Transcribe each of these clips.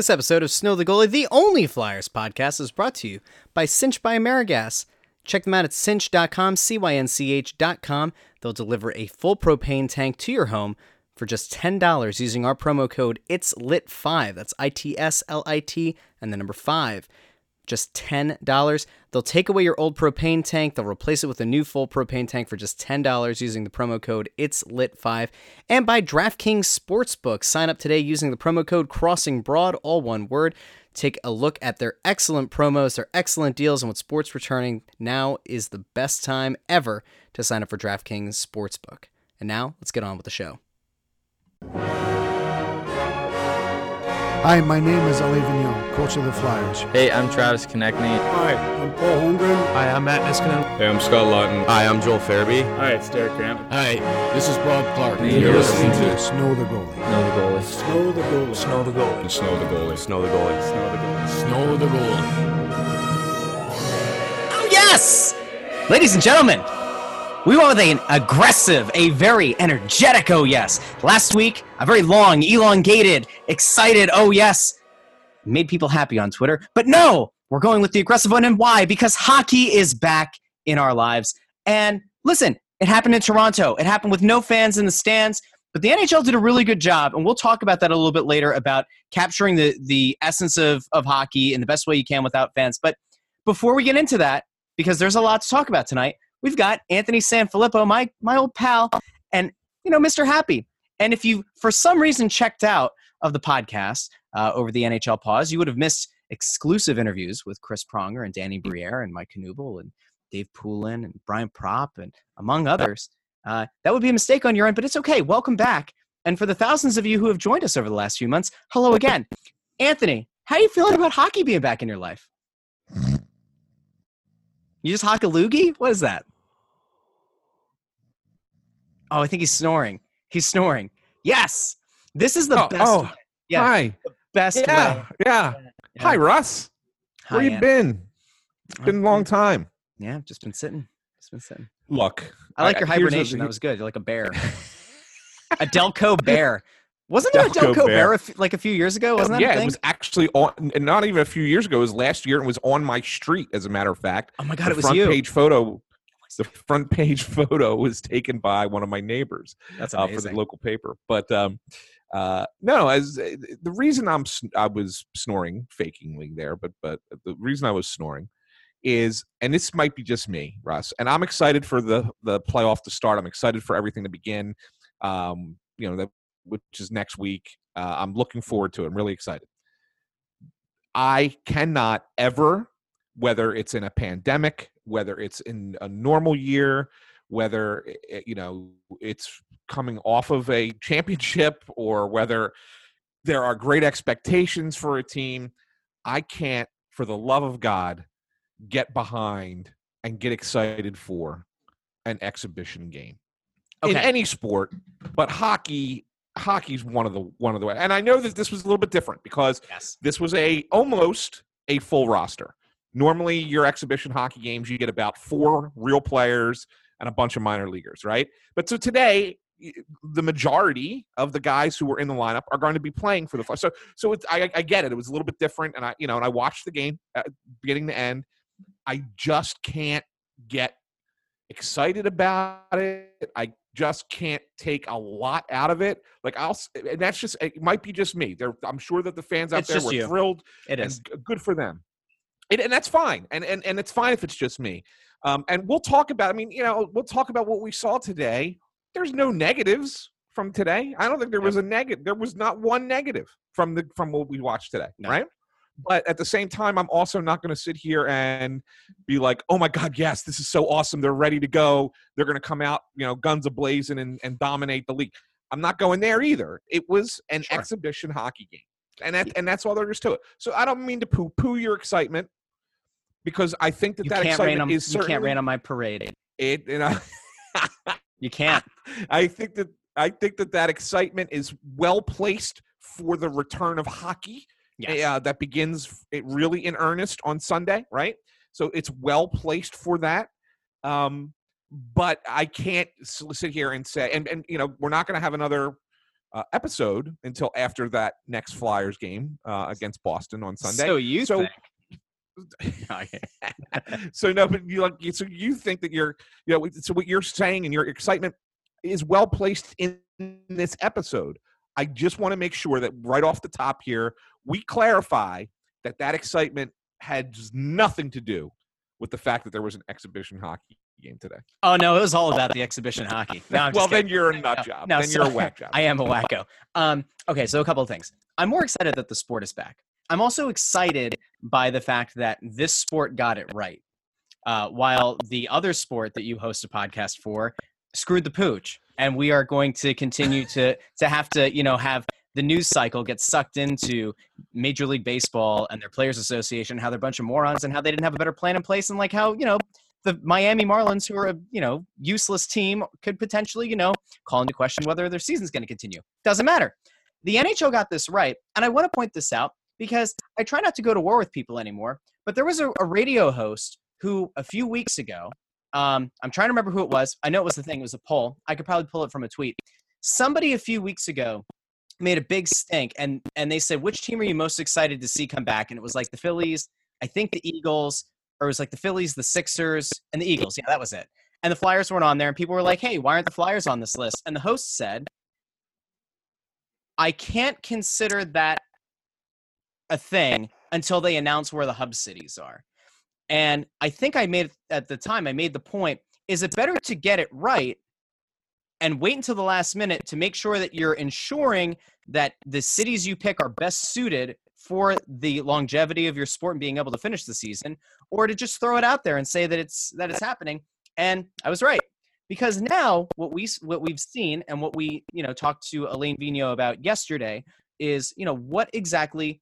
This episode of Snow the Goalie, the only Flyers podcast, is brought to you by Cynch by Amerigas. Check them out at cynch.com, C Y N C H.com. They'll deliver a full propane tank to your home for just $10 using our promo code It's Lit 5 That's I T S L I T and the number 5. Just $10. They'll take away your old propane tank, they'll replace it with a new full propane tank for just $10 using the promo code It's Lit 5 And by DraftKings Sportsbook. Sign up today using the promo code Crossing Broad, all one word. Take a look at their excellent promos, their excellent deals, and with sports returning, now is the best time ever to sign up for DraftKings Sportsbook. And now, let's get on with the show. Hi, my name is Alain Vigneault, coach of the Flyers. Hey, I'm Travis Konecny. Hi, I'm Paul Holmgren. Hi, I'm Matt Niskanen. Hey, I'm Scott Laughton. Hi, I'm Joel Farabee. Hi, it's Derek Grant. Hi, this is Bob Clarke. And you're listening to Snow the Goalie. Snow the Goalie. Snow the Goalie. Snow the Goalie. Snow the Goalie. Snow the Goalie. Snow the Goalie. Snow the Goalie. Oh, yes! Ladies and gentlemen, we went with an aggressive, a very energetic oh yes. Last week, a very long, elongated, excited oh yes made people happy on Twitter. But no, we're going with the aggressive one. And why? Because hockey is back in our lives. And listen, it happened in Toronto. It happened with no fans in the stands. But the NHL did a really good job, and we'll talk about that a little bit later about capturing the, the essence of, of hockey in the best way you can without fans. But before we get into that, because there's a lot to talk about tonight, we've got Anthony Sanfilippo, my my old pal, and you know Mr. Happy. And if you for some reason checked out of the podcast uh, over the NHL pause, you would have missed exclusive interviews with Chris Pronger and Danny Briere and Mike Knuble and Dave Poulin and Brian Propp and among others. Uh, that would be a mistake on your end, but it's okay. Welcome back. And for the thousands of you who have joined us over the last few months, hello again. Anthony, how are you feeling about hockey being back in your life? You just hock a loogie? What is that? Oh, I think he's snoring. He's snoring. Yes. This is the oh, best. Oh, yeah, hi. best yeah, way. Yeah. yeah. Hi, Russ. Hi, Where you Ann. been? It's been a long time. Yeah, just been sitting. Just been sitting. Look. I like your hibernation. a- that was good. You're like a bear. a Delco bear. Wasn't there a Delco bear, bear. a f- like a few years ago? Wasn't that yeah, it was actually on, and not even a few years ago. It was last year. and It was on my street, as a matter of fact. oh my god, the it was front you. page photo. The front page photo was taken by one of my neighbors That's uh, for the local paper. But um, uh, no, as uh, the reason I'm I was snoring fakingly there, but but the reason I was snoring is, and this might be just me, Russ, and I'm excited for the the playoff to start. I'm excited for everything to begin. Um, you know that which is next week. Uh, I'm looking forward to it. I'm really excited. I cannot ever, whether it's in a pandemic, whether it's in a normal year, whether you know it's coming off of a championship or whether there are great expectations for a team, I can't, for the love of God, get behind and get excited for an exhibition game in any sport, but hockey. Hockey's one of the one of the and I know that this was a little bit different because Yes. this was a almost a full roster. Normally, your exhibition hockey games, you get about four real players and a bunch of minor leaguers, right? But so today, the majority of the guys who were in the lineup are going to be playing for the Flyers. So, so it's, I, I get it. It was a little bit different, and I, you know, and I watched the game beginning to end. I just can't get excited about it. I just can't take a lot out of it. Like I'll, and that's just it might be just me. There, I'm sure that the fans out It's there were you. thrilled. It and is. good for them. And, and that's fine. And, and and it's fine if it's just me. Um, and we'll talk about. I mean, you know, we'll talk about what we saw today. There's no negatives from today. I don't think there was a negative. There was not one negative from the from what we watched today. No. Right. But at the same time, I'm also not going to sit here and be like, "Oh my God, yes, this is so awesome! They're ready to go. They're going to come out, you know, guns ablazing and, and dominate the league." I'm not going there either. It was an Sure. exhibition hockey game, and that and that's all there is to it. So I don't mean to poo poo your excitement because I think that You that excitement on is you can't rain on my parade. it. And I, You can't. I think that I think that that excitement is well placed for the return of hockey. Yes. uh, that begins it really in earnest on Sunday, right? So it's well placed for that. Um, but I can't sit here and say, and and you know, we're not going to have another uh, episode until after that next Flyers game uh, against Boston on Sunday. So you So- think? So no, but you like so you think that you're you know so what you're saying and your excitement is well placed in this episode. I just want to make sure that right off the top here we clarify that that excitement had nothing to do with the fact that there was an exhibition hockey game today. Oh no, it was all about the exhibition hockey. No, well, just then you're a nut job. No, then so- you're a whack job. I am a wacko. Um, okay, so a couple of things. I'm more excited that the sport is back. I'm also excited by the fact that this sport got it right, uh, while the other sport that you host a podcast for screwed the pooch, and we are going to continue to to have to you know have the news cycle get sucked into Major League Baseball and their Players Association, how they're a bunch of morons, and how they didn't have a better plan in place, and like how you know the Miami Marlins, who are a you know useless team, could potentially you know call into question whether their season's going to continue. Doesn't matter. The NHL got this right, and I want to point this out because I try not to go to war with people anymore. But there was a, a radio host who a few weeks ago, um, I'm trying to remember who it was. I know it was the thing. It was a poll. I could probably pull it from a tweet. Somebody a few weeks ago made a big stink, and and they said, "Which team are you most excited to see come back?" And it was like the Phillies, I think the Eagles, or it was like the Phillies, the Sixers, and the Eagles. Yeah, that was it. And the Flyers weren't on there, and people were like, "Hey, why aren't the Flyers on this list?" And the host said, "I can't consider that a thing until they announce where the hub cities are." And I think I made at the time I made the point: is it better to get it right and wait until the last minute to make sure that you're ensuring that the cities you pick are best suited for the longevity of your sport and being able to finish the season, or to just throw it out there and say that it's that it's happening? And I was right because now what we what we've seen and what we you know talked to Alain Vigneault about yesterday is you know what exactly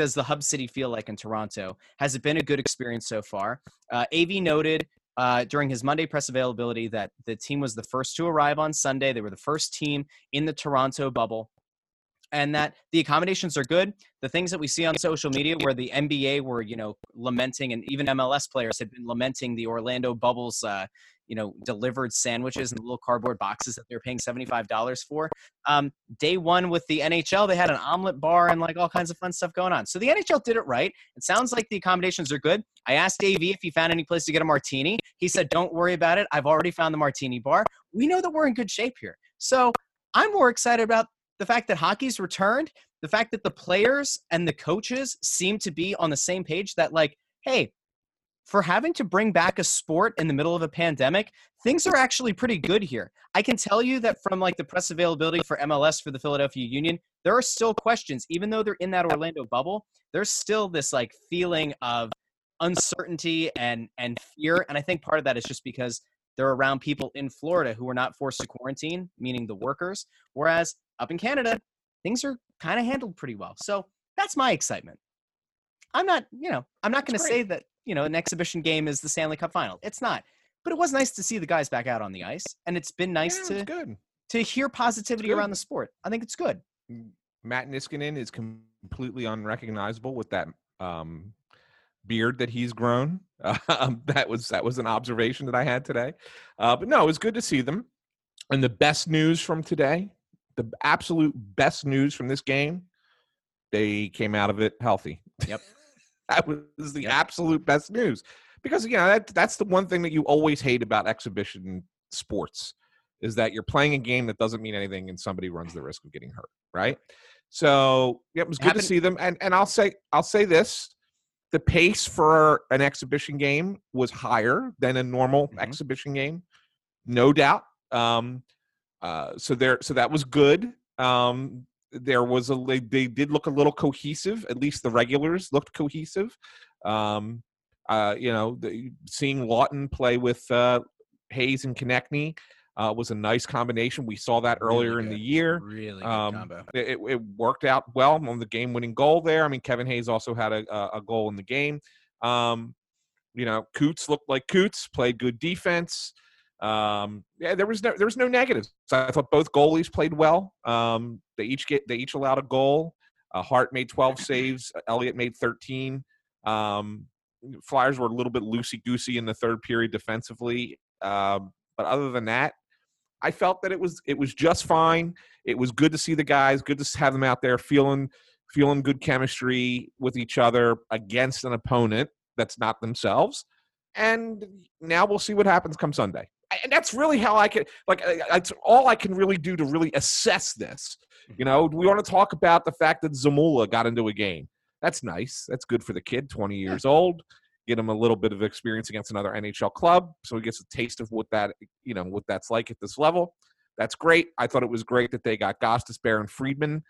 does the hub city feel like in Toronto? Has it been a good experience so far? Uh, Av noted uh, during his Monday press availability that the team was the first to arrive on Sunday. They were the first team in the Toronto bubble. And that the accommodations are good. The things that we see on social media, where the NBA were, you know, lamenting, and even MLS players had been lamenting the Orlando Bubbles, uh, you know, delivered sandwiches in little cardboard boxes that they were paying seventy-five dollars for. Um, day one with the NHL, they had an omelet bar and like all kinds of fun stuff going on. So the NHL did it right. It sounds like the accommodations are good. I asked Av if he found any place to get a martini. He said, "Don't worry about it. I've already found the martini bar. We know that we're in good shape here." So I'm more excited about the fact that hockey's returned, the fact that the players and the coaches seem to be on the same page. That like, hey, for having to bring back a sport in the middle of a pandemic, things are actually pretty good here. I can tell you that from like the press availability for MLS for the Philadelphia Union, there are still questions, even though they're in that Orlando bubble. There's still this like feeling of uncertainty and and fear, and I think part of that is just because they're around people in Florida who are not forced to quarantine, meaning the workers, whereas up in Canada, things are kind of handled pretty well. So that's my excitement. I'm not, you know, I'm not going to say that you know an exhibition game is the Stanley Cup final. It's not, but it was nice to see the guys back out on the ice, and it's been nice Yeah, to good. to hear positivity around the sport. I think it's good. Matt Niskanen is completely unrecognizable with that um, beard that he's grown. Um, that was that was an observation that I had today. Uh, but no, it was good to see them. And the best news from today, the absolute best news from this game, they came out of it healthy. Yep. that was the absolute best news because you know that that's the one thing that you always hate about exhibition sports is that you're playing a game that doesn't mean anything and somebody runs the risk of getting hurt, right? So yeah, it was good Happened- to see them. And and I'll say I'll say this: the pace for an exhibition game was higher than a normal Mhm. exhibition game, no doubt. Um, uh, so there, so that was good. Um, there was a they, did look a little cohesive. At least the regulars looked cohesive. Um, uh, you know, the, seeing Laughton play with uh, Hayes and Konecny uh, was a nice combination. We saw that earlier Really in the year. Really good Um, combo. It, it- worked out well on the game-winning goal there. I mean, Kevin Hayes also had a, a, a goal in the game. Um, you know, Coots looked like Coots, played good defense. Um, yeah, there was no there was no negatives. So I thought both goalies played well. Um, they each get they each allowed a goal. Uh, Hart made 12 saves. Elliott made 13. Um, Flyers were a little bit loosey goosey in the third period defensively, um, but other than that, I felt that it was it was just fine. It was good to see the guys, good to have them out there feeling feeling good chemistry with each other against an opponent that's not themselves. And now we'll see what happens come Sunday. And that's really how I can like it's all I can really do to really assess this. You mm-hmm. know, we want to talk about the fact that Zamula got into a game. That's nice. That's good for the kid, 20 years old. Get him a little bit of experience against another NHL club, so he gets a taste of what that you know what that's like at this level. That's great. I thought it was great that they got Gostisbehere and Friedman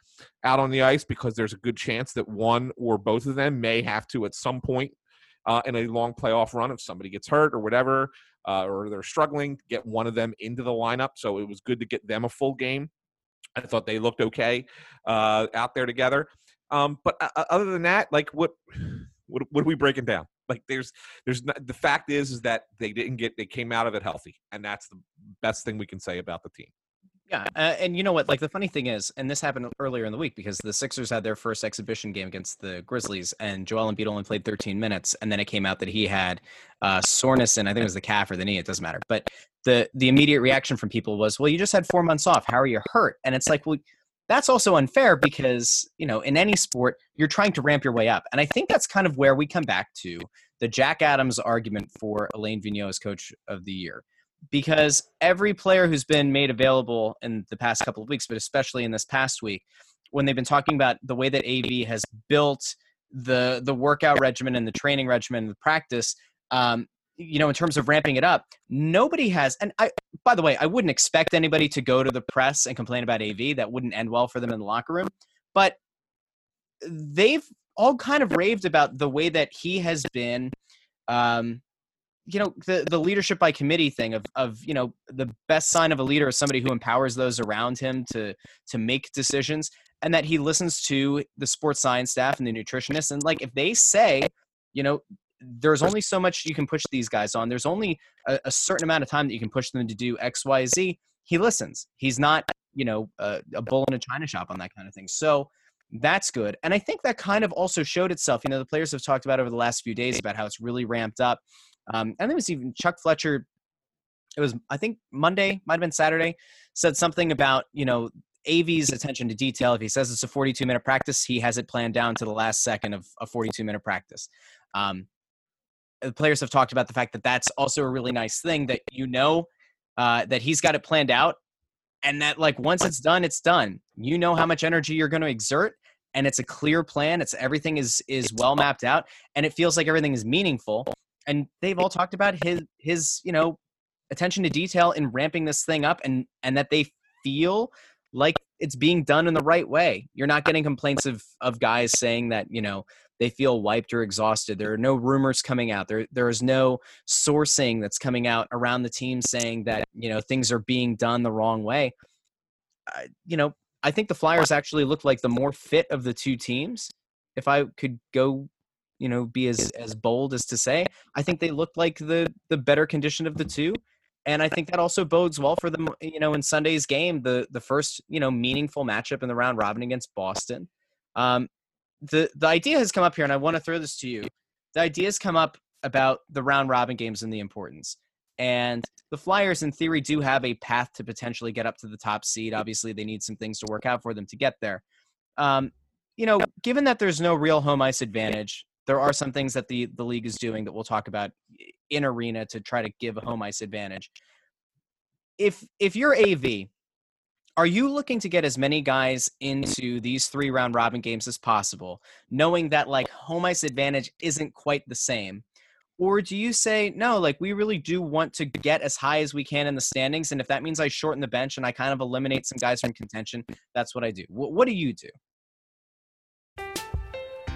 out on the ice because there's a good chance that one or both of them may have to at some point uh, in a long playoff run if somebody gets hurt or whatever, uh, or they're struggling, get one of them into the lineup. So it was good to get them a full game. I thought they looked okay uh, out there together. Um, but uh, other than that, like what, what, what are we breaking down? Like there's, there's not, the fact is, is that they didn't get, they came out of it healthy, and that's the best thing we can say about the team. Yeah, uh, and you know what? Like the funny thing is, and this happened earlier in the week because the Sixers had their first exhibition game against the Grizzlies, and Joel Embiid only played 13 minutes, and then it came out that he had uh, soreness in I think it was the calf or the knee. It doesn't matter. But the the immediate reaction from people was, "Well, you just had four months off. How are you hurt?" And it's like, well, that's also unfair because you know in any sport you're trying to ramp your way up, and I think that's kind of where we come back to the Jack Adams argument for Alain Vigneault as coach of the year because every player who's been made available in the past couple of weeks, but especially in this past week, when they've been talking about the way that AV has built the the workout regimen and the training regimen and the practice, um, you know, in terms of ramping it up, nobody has. And I, by the way, I wouldn't expect anybody to go to the press and complain about AV. That wouldn't end well for them in the locker room. But they've all kind of raved about the way that he has been. Um, you know the the leadership by committee thing of of you know the best sign of a leader is somebody who empowers those around him to to make decisions and that he listens to the sports science staff and the nutritionists and like if they say you know there's only so much you can push these guys on. There's only a, a certain amount of time that you can push them to do x y z he listens. He's not you know a, a bull in a china shop on that kind of thing. So that's good. And i think that kind of also showed itself you know the players have talked about over the last few days about how it's really ramped up um, and it was even Chuck Fletcher. It was, I think, Monday, might have been Saturday, said something about, you know, AV's attention to detail. If he says it's a 42 minute practice, he has it planned down to the last second of a 42 minute practice. Um, the players have talked about the fact that that's also a really nice thing that you know uh, that he's got it planned out and that like once it's done it's done you know how much energy you're going to exert and it's a clear plan it's everything is is well mapped out and it feels like everything is meaningful and they've all talked about his his you know attention to detail in ramping this thing up and and that they feel like it's being done in the right way. You're not getting complaints of of guys saying that you know they feel wiped or exhausted. There are no rumors coming out. There there is no sourcing that's coming out around the team saying that you know things are being done the wrong way. Uh, you know i think the flyers actually look like the more fit of the two teams. If i could go you know be as as bold as to say. I think they look like the the better condition of the two and i think that also bodes well for them you know in sunday's game the the first you know meaningful matchup in the round robin against boston. Um the the idea has come up here and i want to throw this to you. The idea has come up about the round robin games and the importance and the flyers in theory do have a path to potentially get up to the top seed. Obviously they need some things to work out for them to get there. Um you know given that there's no real home ice advantage there are some things that the the league is doing that we'll talk about in arena to try to give a home ice advantage. If if you're AV, are you looking to get as many guys into these three round robin games as possible, knowing that like home ice advantage isn't quite the same? Or do you say, no, like we really do want to get as high as we can in the standings? And if that means I shorten the bench and I kind of eliminate some guys from contention, that's what I do. What do you do?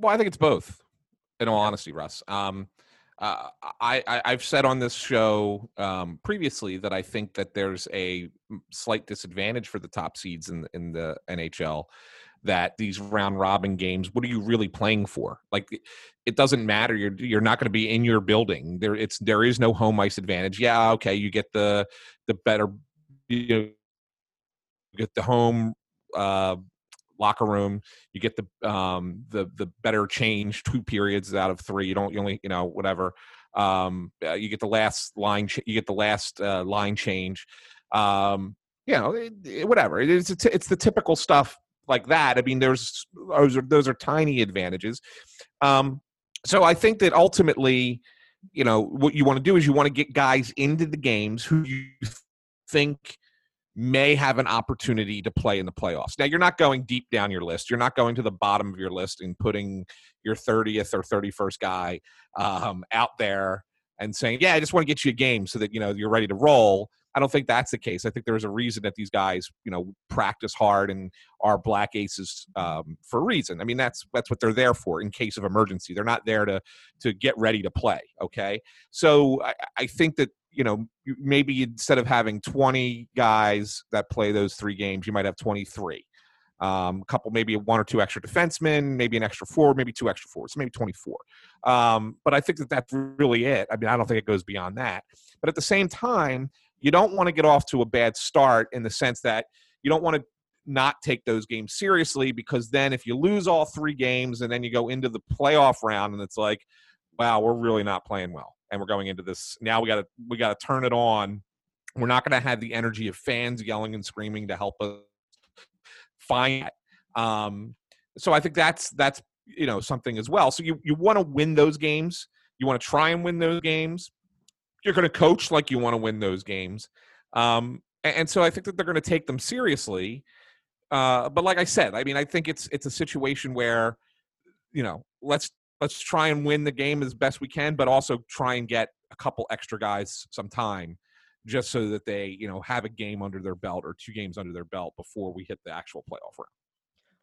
Well, I think it's both. In all honesty, Russ. Um, uh, I, I I've said on this show um, previously that I think that there's a slight disadvantage for the top seeds in in the NHL. That these round robin games, what are you really playing for? Like, it doesn't matter. You're you're not going to be in your building. There, it's there is no home ice advantage. Yeah, okay, you get the the better, you know, you get the home uh, locker room you get the um the the better change two periods out of three you don't you only you know whatever um uh, you get the last line ch- you get the last uh, line change um you know it, it- whatever it it's, it's the typical stuff like that i mean there's those are those are tiny advantages um so i think that ultimately you know what you want to do is you want to get guys into the games who you think may have an opportunity to play in the playoffs. Now, you're not going deep down your list. You're not going to the bottom of your list and putting your 30th or 31st guy um, out there and saying, "Yeah, I just want to get you a game so that you know you're ready to roll." I don't think that's the case. I think there's a reason that these guys, you know, practice hard and are black aces um, for a reason. I mean, that's that's what they're there for in case of emergency. They're not there to to get ready to play. Okay, so I, I think that you know maybe instead of having 20 guys that play those three games, you might have 23. Um, a couple, maybe one or two extra defensemen, maybe an extra four, maybe two extra forwards, maybe 24. Um, but I think that that's really it. I mean, I don't think it goes beyond that. But at the same time, you don't want to get off to a bad start in the sense that you don't want to not take those games seriously because then if you lose all three games and then you go into the playoff round and it's like, wow, we're really not playing well and we're going into this now we got to we got to turn it on. We're not going to have the energy of fans yelling and screaming to help us find. Um, so I think that's that's you know something as well. So you you want to win those games. You want to try and win those games. You're going to coach like you want to win those games. Um, and, and so I think that they're going to take them seriously. Uh, but like I said, I mean, I think it's it's a situation where you know let's let's try and win the game as best we can, but also try and get a couple extra guys some time just so that they you know have a game under their belt or two games under their belt before we hit the actual playoff round.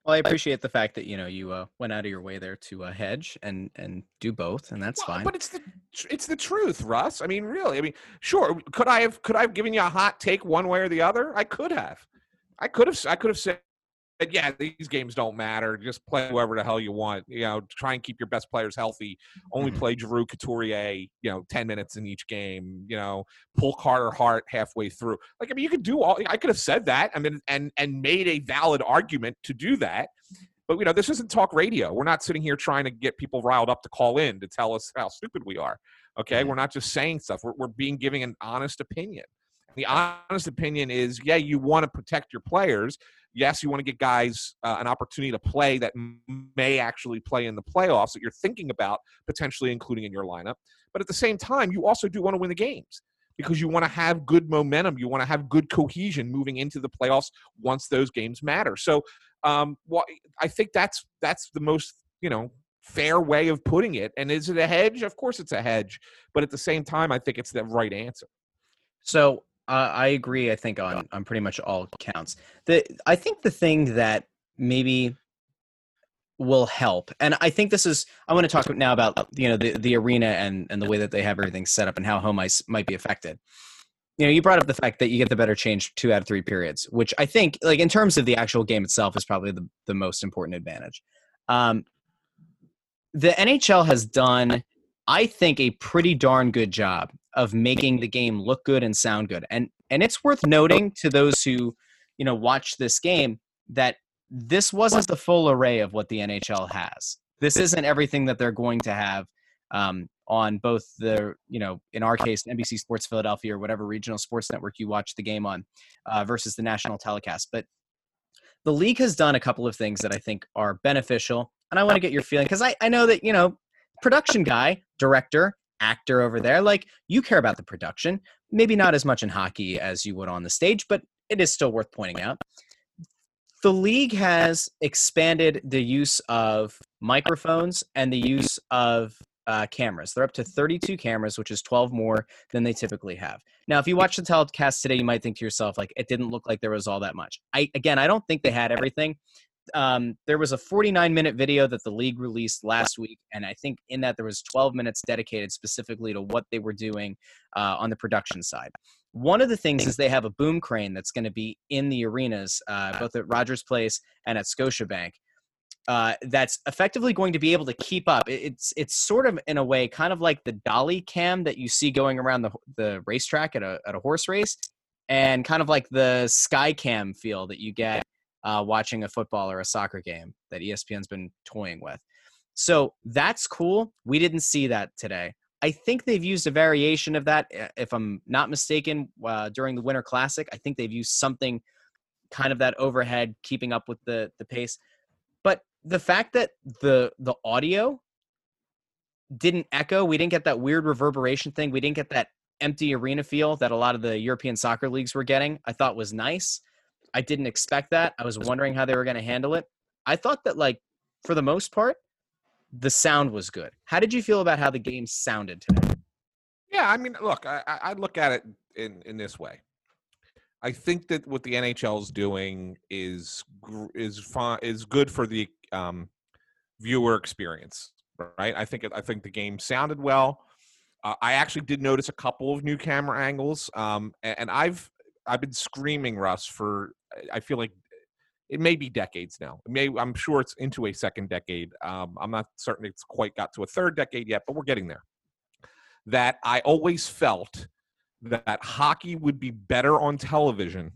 Well, I appreciate the fact that you know you uh, went out of your way there to uh, hedge and and do both, and that's Well, fine. But it's the it's the truth, Russ. I mean, really. I mean, sure. Could I have could I have given you a hot take one way or the other? I could have. I could have. I could have said, yeah, these games don't matter. Just play whoever the hell you want. You know, try and keep your best players healthy. Only Mhm. play Giroux, Couturier. You know, ten minutes in each game. You know, pull Carter Hart halfway through. Like, I mean, you could do all. I could have said that. I mean, and and made a valid argument to do that. But you know, this isn't talk radio. We're not sitting here trying to get people riled up to call in to tell us how stupid we are. Okay, we're not just saying stuff. We're, we're being giving an honest opinion. The honest opinion is, yeah, you want to protect your players. Yes, you want to get guys uh, an opportunity to play that may actually play in the playoffs that you're thinking about potentially including in your lineup. But at the same time, you also do want to win the games because you want to have good momentum. You want to have good cohesion moving into the playoffs once those games matter. So, um, well, I think that's that's the most you know fair way of putting it. And is it a hedge? Of course, it's a hedge. But at the same time, I think it's the right answer. So uh, I agree. I think on on pretty much all counts. The I think the thing that maybe will help, and I think this is I want to talk now about you know the the arena and and the way that they have everything set up and how home ice might be affected. You know, you brought up the fact that you get the better change two out of three periods, which I think, like in terms of the actual game itself, is probably the the most important advantage. Um, the NHL has done, I think, a pretty darn good job of making the game look good and sound good. And and it's worth noting to those who, you know, watch this game that this wasn't the full array of what the NHL has. This isn't everything that they're going to have um, on both the, you know, in our case, NBC Sports Philadelphia or whatever regional sports network you watch the game on uh, versus the national telecast. But the league has done a couple of things that I think are beneficial. And I want to get your feeling because I, I know that, you know, production guy, director, actor over there, like you care about the production. Maybe not as much in hockey as you would on the stage, but it is still worth pointing out the league has expanded the use of microphones and the use of uh, cameras. They're up to 32 cameras, which is 12 more than they typically have. Now, if you watch the telecast today, you might think to yourself, like, it didn't look like there was all that much. I again, I don't think they had everything. Um, there was a 49 minute video that the league released last week, and I think in that there was 12 minutes dedicated specifically to what they were doing uh, on the production side. One of the things is they have a boom crane that's going to be in the arenas, uh, both at Rogers Place and at Scotiabank. Uh, that's effectively going to be able to keep up. It's it's sort of in a way kind of like the dolly cam that you see going around the the racetrack at a at a horse race, and kind of like the sky cam feel that you get uh, watching a football or a soccer game that ESPN's been toying with. So that's cool. We didn't see that today. I think they've used a variation of that, if I'm not mistaken, uh, during the Winter Classic. I think they've used something kind of that overhead, keeping up with the the pace. But the fact that the the audio didn't echo, we didn't get that weird reverberation thing. We didn't get that empty arena feel that a lot of the European soccer leagues were getting. I thought was nice. I didn't expect that. I was wondering how they were going to handle it. I thought that like for the most part, the sound was good. How did you feel about how the game sounded today? Yeah, I mean, look, I, I look at it in in this way. I think that what the NHL is doing is is fun, is good for the um, viewer experience, right? I think I think the game sounded well. Uh, I actually did notice a couple of new camera angles, um, and, and I've I've been screaming Russ for I feel like it may be decades now. It may I'm sure it's into a second decade. Um, I'm not certain it's quite got to a third decade yet, but we're getting there. That I always felt that hockey would be better on television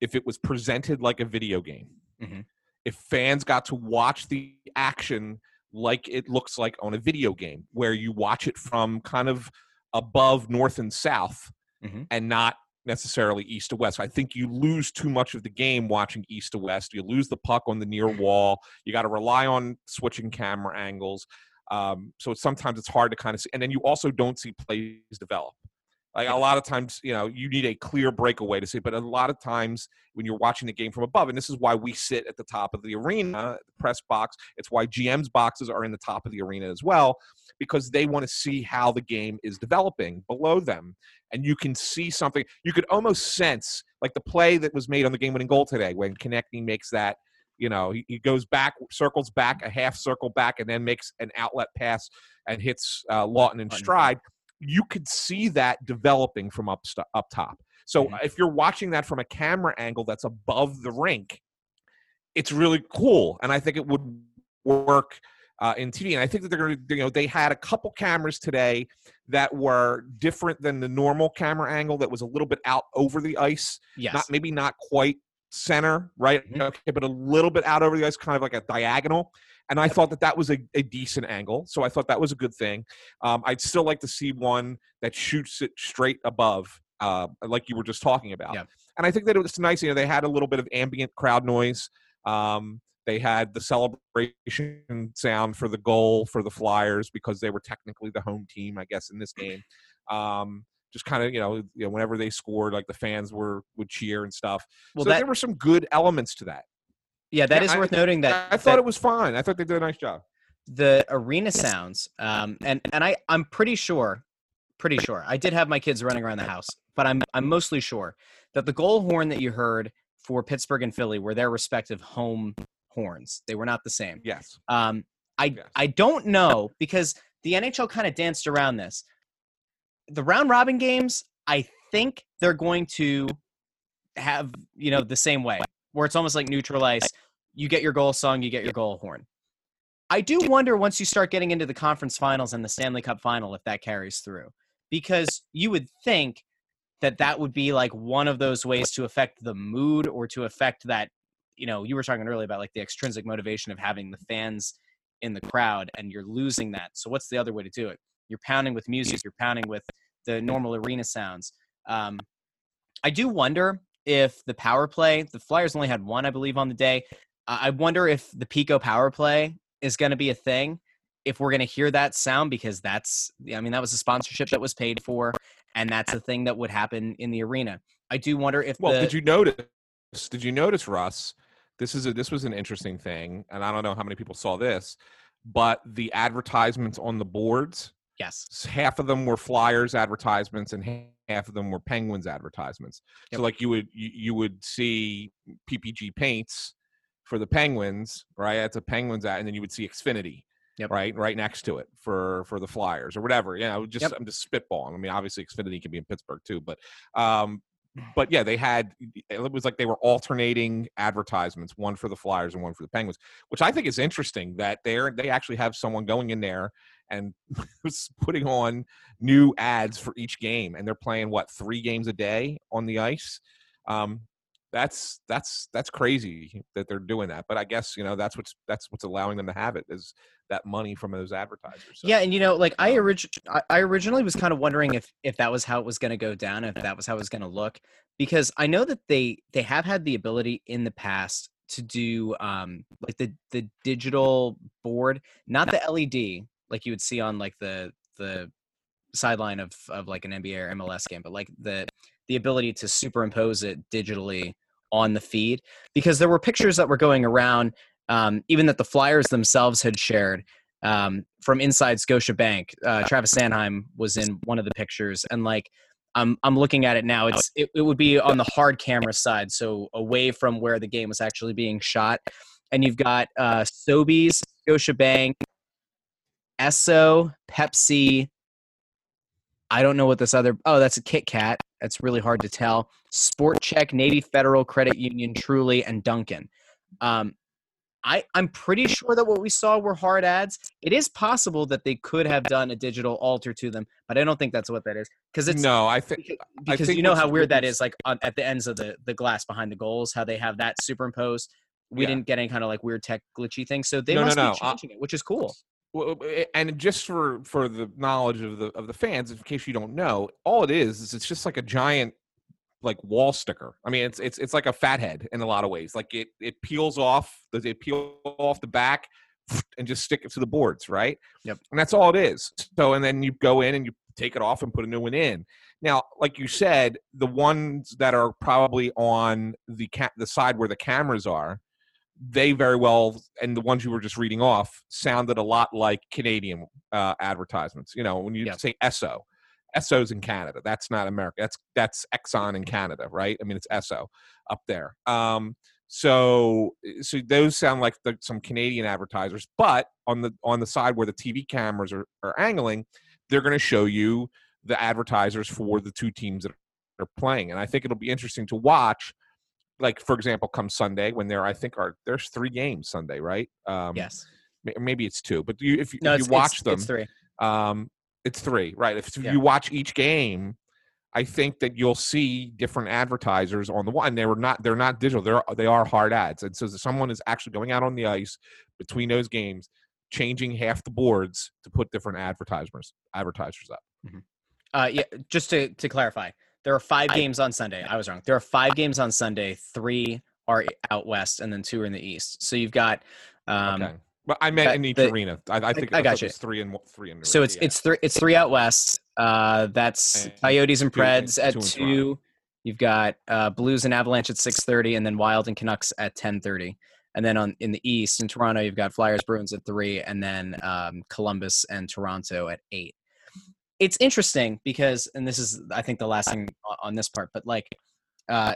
if it was presented like a video game. Mm-hmm. If fans got to watch the action like it looks like on a video game, where you watch it from kind of above north and south mm-hmm. and not necessarily east to west. I think you lose too much of the game watching east to west. You lose the puck on the near wall. You got to rely on switching camera angles. Um, so sometimes it's hard to kind of see. And then you also don't see plays develop. Like a lot of times, you know, you need a clear breakaway to see. But a lot of times, when you're watching the game from above, and this is why we sit at the top of the arena, the press box. It's why GM's boxes are in the top of the arena as well, because they want to see how the game is developing below them, and you can see something. You could almost sense, like the play that was made on the game-winning goal today, when Konecny makes that you know he, he, goes back circles back a half circle back and then makes an outlet pass and hits uh, Laughton in stride you could see that developing from up st- up top. So mm-hmm. if you're watching that from a camera angle that's above the rink, it's really cool, and I think it would work uh, in TV. And I think that they're going to, you know, they had a couple cameras today that were different than the normal camera angle that was a little bit out over the ice. Yes. Not maybe not quite center, right? Mm-hmm. Okay, but a little bit out over the ice, kind of like a diagonal and I thought that that was a, a decent angle. So I thought that was a good thing. Um, I'd still like to see one that shoots it straight above, uh, like you were just talking about. Yeah. And I think that it was nice. You know, they had a little bit of ambient crowd noise. Um, they had the celebration sound for the goal for the Flyers because they were technically the home team, I guess, in this game. Um, just kind of you know, you know, whenever they scored, like the fans were would cheer and stuff. Well, so that, there were some good elements to that. Yeah, that yeah, is worth noting. That I thought that it was fine. I thought they did a nice job. The arena sounds, um, and and I I'm pretty sure, pretty sure. I did have my kids running around the house, but I'm I'm mostly sure that the goal horn that you heard for Pittsburgh and Philly were their respective home horns. They were not the same. Yes. Um, I yes. I don't know because the NHL kind of danced around this. The round robin games, I think they're going to have you know the same way where it's almost like neutral ice. You get your goal song, you get your goal horn. I do wonder once you start getting into the conference finals and the Stanley Cup final if that carries through. Because you would think that that would be like one of those ways to affect the mood or to affect that, you know, you were talking earlier about like the extrinsic motivation of having the fans in the crowd and you're losing that. So what's the other way to do it? You're pounding with music, you're pounding with the normal arena sounds. Um, I do wonder if the power play, the Flyers only had one, I believe, on the day. I wonder if the PECO power play is going to be a thing if we're going to hear that sound because that's i mean that was a sponsorship that was paid for and that's a thing that would happen in the arena i do wonder if well the, did you notice did you notice russ this is a, this was an interesting thing and i don't know how many people saw this but the advertisements on the boards yes half of them were flyers advertisements and half of them were penguins advertisements yep. so like you would you, you would see ppg paints for the penguins right that's a penguins ad and then you would see xfinity Yep. right right next to it for for the flyers or whatever you know just yep. i'm just spitballing i mean obviously xfinity can be in pittsburgh too but um but yeah they had it was like they were alternating advertisements one for the flyers and one for the penguins which i think is interesting that they're they actually have someone going in there and putting on new ads for each game and they're playing what three games a day on the ice? Um that's that's that's crazy that they're doing that but i guess you know that's what's that's what's allowing them to have it is that money from those advertisers so, yeah and you know like i orig- i originally was kind of wondering if if that was how it was going to go down if that was how it was going to look because i know that they they have had the ability in the past to do um like the the digital board not the led like you would see on like the the sideline of of like an nba or mls game but like the the ability to superimpose it digitally on the feed because there were pictures that were going around um, even that the flyers themselves had shared um, from inside scotia bank uh, travis sanheim was in one of the pictures and like i'm, I'm looking at it now it's it, it would be on the hard camera side so away from where the game was actually being shot and you've got uh, sobeys scotia bank esso pepsi I don't know what this other. Oh, that's a Kit Kat. That's really hard to tell. Sport Chek, Navy Federal Credit Union, Truly, and Duncan. Um, I I'm pretty sure that what we saw were hard ads. It is possible that they could have done a digital alter to them, but I don't think that's what that is. Because it's no, I think because, because I think you know how weird that is. Like on, at the ends of the the glass behind the goals, how they have that superimposed. We yeah. didn't get any kind of like weird tech glitchy thing, so they no, must no, no. be changing uh, it, which is cool Uh, and just for for the knowledge of the of the fans, in case you don't know, all it is is it's just like a giant like wall sticker. I mean, it's it's it's like a fathead in a lot of ways. Like it it peels off, does it peel off the back and just stick it to the boards, right? Yep. And that's all it is. So and then you go in and you take it off and put a new one in. Now, like you said, the ones that are probably on the ca- the side where the cameras are, they very well and the ones you were just reading off sounded a lot like Canadian uh, advertisements. You know, when you say Esso, Esso's in Canada. That's not America. That's that's Exxon in Canada, right? I mean, it's Esso up there. Um, so so those sound like the, some Canadian advertisers, but on the on the side where the TV cameras are, are angling, they're going to show you the advertisers for the two teams that are playing, and I think it'll be interesting to watch like for example, come Sunday when there I think are there's three games Sunday, right? Um, yes. Maybe it's two, but you, if, no, if you watch it's, them, it's three. Um, it's three, right? If yeah. you watch each game, I think that you'll see different advertisers on the one. They were not they're not digital. They're they are hard ads, and so someone is actually going out on the ice between those games, changing half the boards to put different advertisers advertisers up. Mm-hmm. Uh, yeah, just to to clarify, there are five games on Sunday. I was wrong. There are five games on Sunday. Three are out west, and then two are in the east. So you've got. Um, okay. But I meant in each the, arena. I, I think I, I got you. three and three in. So it's yeah. it's three it's three out west. Uh, that's and Coyotes and Preds two, at two. two. You've got uh, Blues and Avalanche at six thirty, and then Wild and Canucks at ten thirty. And then on in the East in Toronto, you've got Flyers Bruins at three, and then um, Columbus and Toronto at eight it's interesting because and this is i think the last thing on this part but like uh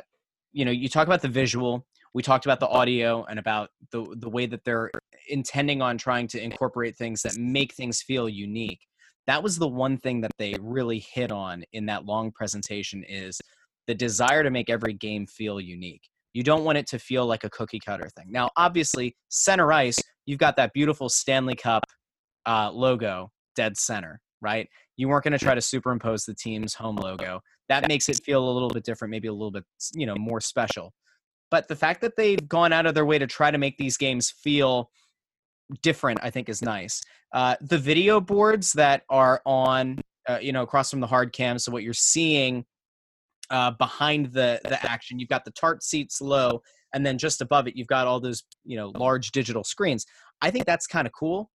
you know you talk about the visual we talked about the audio and about the the way that they're intending on trying to incorporate things that make things feel unique that was the one thing that they really hit on in that long presentation is the desire to make every game feel unique You don't want it to feel like a cookie cutter thing. Now, obviously, center ice, you've got that beautiful Stanley Cup uh, logo dead center, right? You weren't going to try to superimpose the team's home logo. That makes it feel a little bit different, maybe a little bit, you know, more special. But the fact that they've gone out of their way to try to make these games feel different, I think, is nice. Uh, the video boards that are on, uh, you know, across from the hard cam, so what you're seeing uh, behind the the action, you've got the tart seats low, and then just above it, you've got all those, you know, large digital screens. I think that's kind of cool.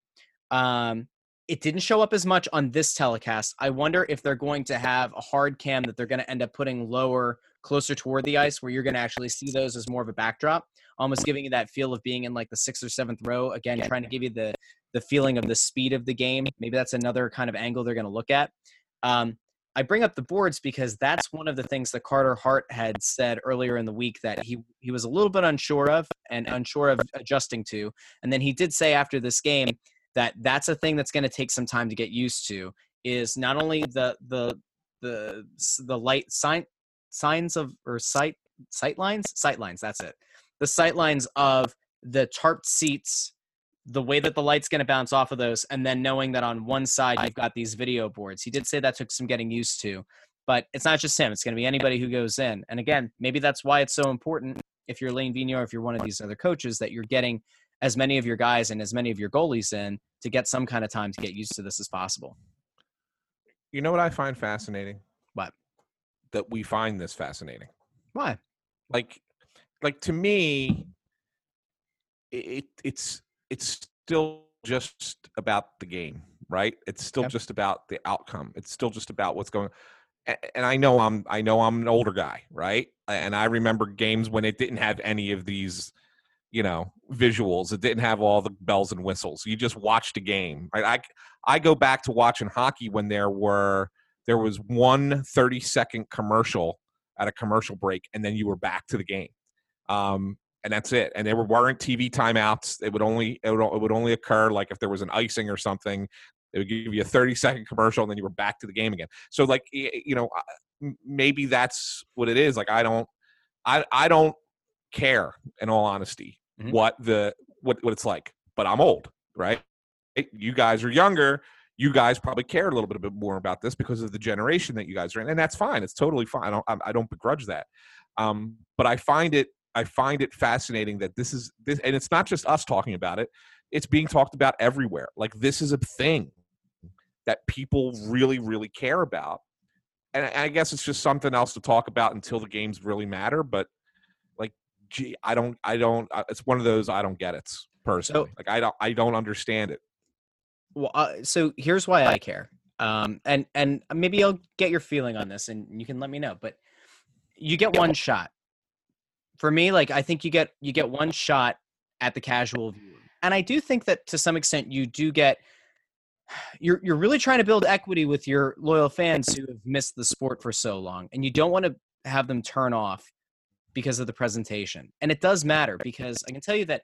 Um, it didn't show up as much on this telecast. I wonder if they're going to have a hard cam that they're going to end up putting lower, closer toward the ice, where you're going to actually see those as more of a backdrop, almost giving you that feel of being in like the sixth or seventh row. Again, trying to give you the the feeling of the speed of the game. Maybe that's another kind of angle they're going to look at. Um, I bring up the boards because that's one of the things that Carter Hart had said earlier in the week that he he was a little bit unsure of and unsure of adjusting to. And then he did say after this game that that's a thing that's going to take some time to get used to is not only the the the the light sign signs of or sight sight lines? Sight lines that's it. The sight lines of the tarp seats the way that the light's going to bounce off of those and then knowing that on one side you've got these video boards. He did say that took some getting used to but it's not just him it's going to be anybody who goes in. And again maybe that's why it's so important if you're Alain Vigneault or if you're one of these other coaches that you're getting as many of your guys and as many of your goalies in to get some kind of time to get used to this as possible. You know what I find fascinating? What? That we find this fascinating. Why? Like, like to me, it it's it's still just about the game, right? It's still yep. just about the outcome. It's still just about what's going. And I know I'm I know I'm an older guy, right? And I remember games when it didn't have any of these you know visuals it didn't have all the bells and whistles you just watched a game right? I i go back to watching hockey when there were there was one 30 second commercial at a commercial break and then you were back to the game um, and that's it and there weren't tv timeouts it would only it would, it would only occur like if there was an icing or something it would give you a 30 second commercial and then you were back to the game again so like you know maybe that's what it is like i don't i i don't care in all honesty mm-hmm. what the what what it's like but i'm old right? You guys are younger. You guys probably care a little bit, bit more about this because of the generation that you guys are in and that's fine. It's totally fine. I don't i don't begrudge that. Um, but i find it i find it fascinating that this is this and it's not just us talking about it. It's being talked about everywhere. Like this is a thing that people really really care about. And I guess it's just something else to talk about until the games really matter. But gee, I don't, I don't. It's one of those I don't get it personally. So, like I don't, I don't understand it. Well, uh, so here's why I care. Um, and and maybe I'll get your feeling on this, and you can let me know. But you get one shot. For me, like I think you get you get one shot at the casual view, and I do think that to some extent you do get. You're you're really trying to build equity with your loyal fans who have missed the sport for so long, and you don't want to have them turn off because of the presentation. And it does matter because I can tell you that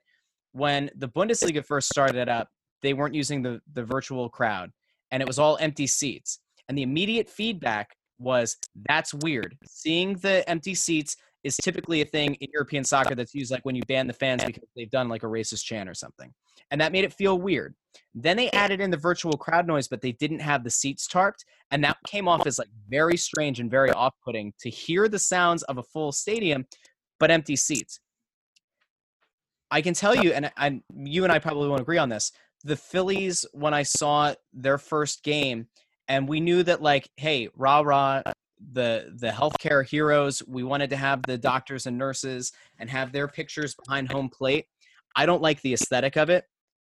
when the Bundesliga first started up, they weren't using the, the virtual crowd and it was all empty seats. And the immediate feedback was that's weird. Seeing the empty seats is typically a thing in European soccer that's used like when you ban the fans because they've done like a racist chant or something. And that made it feel weird. Then they added in the virtual crowd noise, but they didn't have the seats tarped. And that came off as like very strange and very off putting to hear the sounds of a full stadium, but empty seats. I can tell you, and, and you and I probably won't agree on this. The Phillies, when I saw their first game, and we knew that, like, hey, rah rah, the the healthcare heroes. We wanted to have the doctors and nurses and have their pictures behind home plate. I don't like the aesthetic of it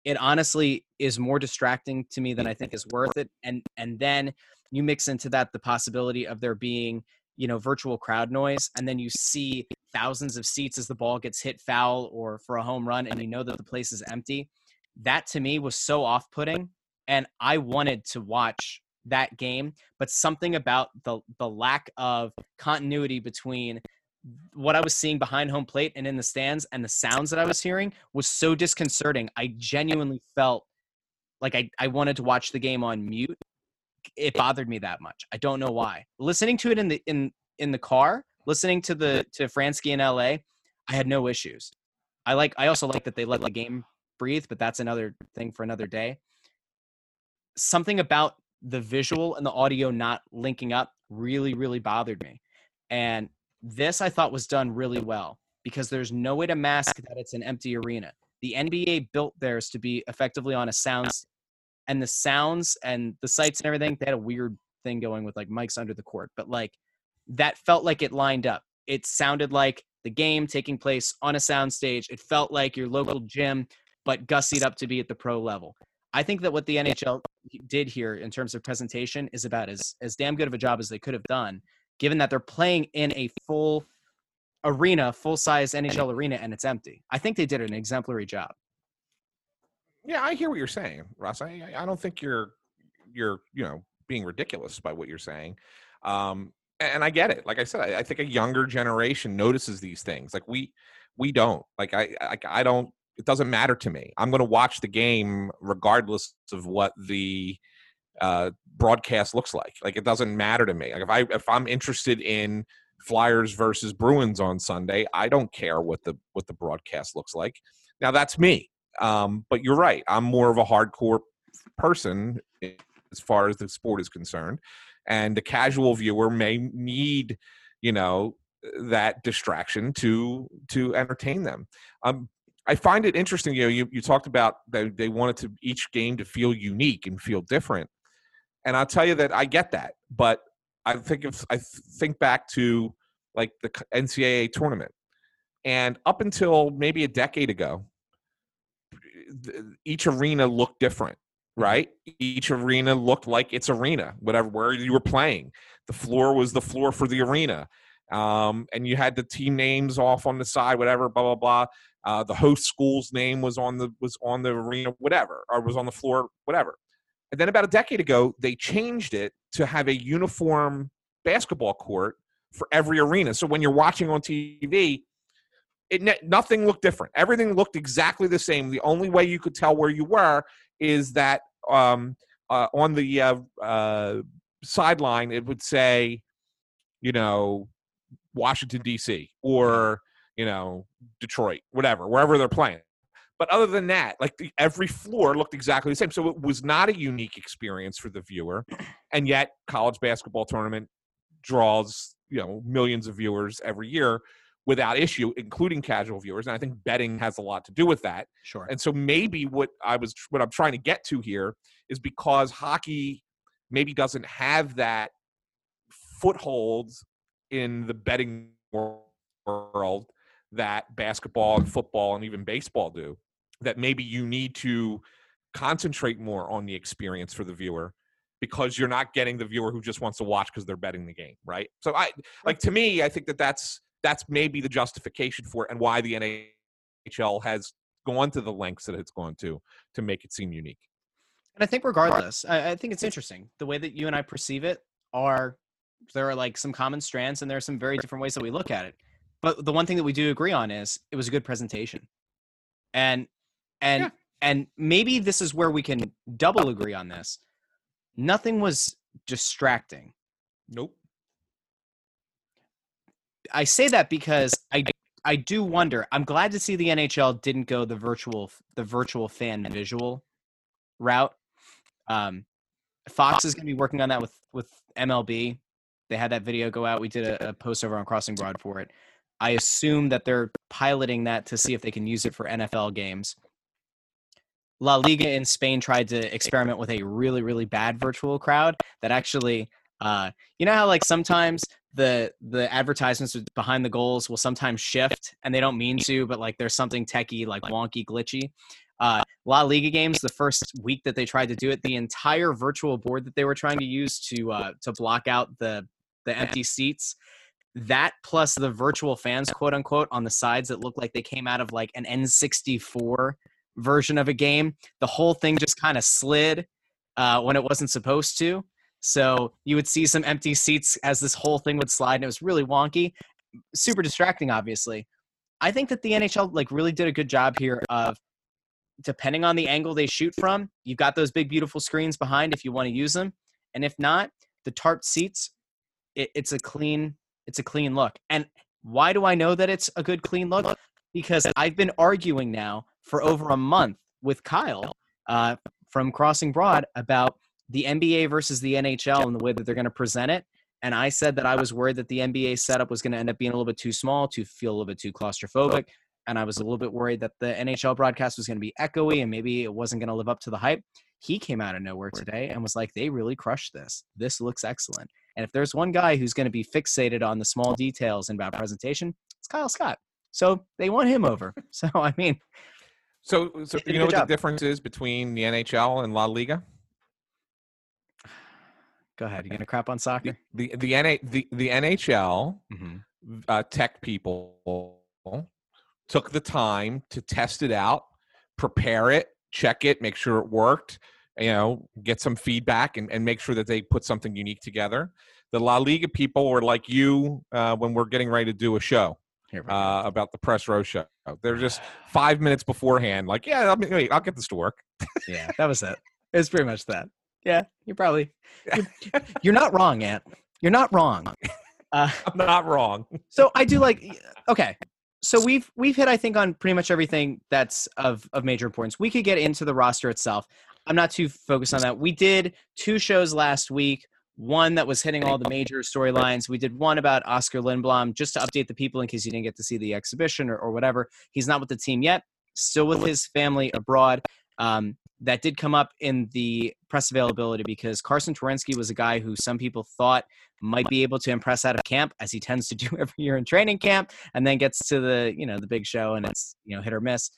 it honestly is more distracting to me than I think is worth it. And and then you mix into that the possibility of there being you know virtual crowd noise and then you see thousands of seats as the ball gets hit foul or for a home run and you know that the place is empty that to me was so off-putting and i wanted to watch that game but something about the the lack of continuity between what I was seeing behind home plate and in the stands and the sounds that I was hearing was so disconcerting. I genuinely felt like I, I wanted to watch the game on mute. It bothered me that much. I don't know why. Listening to it in the in in the car, listening to the to Franzke in LA, I had no issues. I like. I also like that they let the game breathe, but that's another thing for another day. Something about the visual and the audio not linking up really, really bothered me. And this I thought was done really well because there's no way to mask that it's an empty arena. The NBA built theirs to be effectively on a sound, and the sounds and the sights and everything, they had a weird thing going with like mics under the court, but like that felt like it lined up. It sounded like the game taking place on a soundstage. It felt like your local gym, but gussied up to be at the pro level. I think that what the NHL did here in terms of presentation is about as as damn good of a job as they could have done, given that they're playing in a full arena, full size NHL arena, and it's empty. I think they did an exemplary job. Yeah, I hear what you're saying, Russ. I I don't think you're you're you know being ridiculous by what you're saying. Um, and I get it. Like I said, I, I think a younger generation notices these things. Like we we don't. Like I I, I don't. It doesn't matter to me. I'm going to watch the game regardless of what the uh, broadcast looks like. Like it doesn't matter to me. Like if I if I'm interested in Flyers versus Bruins on Sunday, I don't care what the what the broadcast looks like. Now that's me. Um, but you're right. I'm more of a hardcore person as far as the sport is concerned, and the casual viewer may need, you know, that distraction to to entertain them. Um, I find it interesting. You know, you, you talked about that they wanted to each game to feel unique and feel different, and I'll tell you that I get that. But I think if I think back to like the NCAA tournament, and up until maybe a decade ago, each arena looked different right? Each arena looked like its arena whatever where you were playing. The floor was the floor for the arena. Um, and you had the team names off on the side whatever blah blah blah uh, the host school's name was on the was on the arena whatever or was on the floor whatever and then about a decade ago they changed it to have a uniform basketball court for every arena so when you're watching on tv it nothing looked different. Everything looked exactly the same. The only way you could tell where you were is that um, uh, on the uh, uh, sideline it would say, you know, Washington D.C. or you know Detroit, whatever, wherever they're playing. But other than that, like the, every floor looked exactly the same. So it was not a unique experience for the viewer, and yet college basketball tournament draws you know millions of viewers every year without issue, including casual viewers. And I think betting has a lot to do with that. Sure. And so maybe what I was what I'm trying to get to here is because hockey maybe doesn't have that foothold in the betting world that basketball and football and even baseball do that maybe you need to concentrate more on the experience for the viewer because you're not getting the viewer who just wants to watch because they're betting the game right? So i like to me i think that that's that's maybe the justification for it and why the NHL has gone to the lengths that it's gone to to make it seem unique. And I think regardless, I, I think it's interesting. The way that you and I perceive it are there are like some common strands and there are some very different ways that we look at it. But the one thing that we do agree on is it was a good presentation. And and yeah. and maybe this is where we can double agree on this. Nothing was distracting. Nope. I say that because I I do wonder. I'm glad to see the NHL didn't go the virtual the virtual fan visual route. Um, Fox is going to be working on that with with MLB. They had that video go out. We did a, a post over on Crossing Broad for it. I assume that they're piloting that to see if they can use it for NFL games. La Liga in Spain tried to experiment with a really, really bad virtual crowd that actually, uh, you know how like sometimes the the advertisements behind the goals will sometimes shift and they don't mean to but like there's something techie like wonky glitchy uh, La Liga games, the first week that they tried to do it, the entire virtual board that they were trying to use to uh, to block out the the empty seats, that plus the virtual fans, quote unquote, on the sides that looked like they came out of like an N64 version of a game, the whole thing just kind of slid uh, when it wasn't supposed to. So you would see some empty seats as this whole thing would slide, and it was really wonky, super distracting, obviously. I think that the NHL like really did a good job here of depending on the angle they shoot from, you've got those big beautiful screens behind if you want to use them, and if not, the tarp seats, it, it's a clean it's a clean look. And Why do I know that it's a good clean look? Because I've been arguing now for over a month with Kyle uh, from Crossing Broad about the NBA versus the NHL and the way that they're going to present it. And I said that I was worried that the NBA setup was going to end up being a little bit too small, to feel a little bit too claustrophobic. And I was a little bit worried that the NHL broadcast was going to be echoey and maybe it wasn't going to live up to the hype. He came out of nowhere today and was like, they really crushed this. This looks excellent. And if there's one guy who's going to be fixated on the small details and about presentation, it's Kyle Scott. So they won him over. So, I mean, so, so you know what job. the difference is between the NHL and La Liga? Go ahead. You gonna crap on soccer? The the, the, NA, the, the NHL mm-hmm. uh, tech people took the time to test it out, prepare it, check it, make sure it worked, you know, get some feedback and, and make sure that they put something unique together. The La Liga people were like you uh, when we're getting ready to do a show uh, about the press row show. They're just five minutes beforehand, like, yeah, I'll, wait, I'll get this to work. yeah, that was it. It's pretty much that. Yeah, you're probably you're, you're not wrong, Ant. You're not wrong. Uh, I'm not wrong. so I do like okay so we've we've hit I think on pretty much everything that's of of major importance. We could get into the roster itself. I'm not too focused on that. We did two shows last week. One that was hitting all the major storylines. We did one about Oscar Lindblom just to update the people in case you didn't get to see the exhibition or, or whatever. He's not with the team yet, still with his family abroad. Um, that did come up in the press availability because Carsen Twarynski was a guy who some people thought might be able to impress out of camp, as he tends to do every year in training camp, and then gets to the you know the big show and it's you know hit or miss.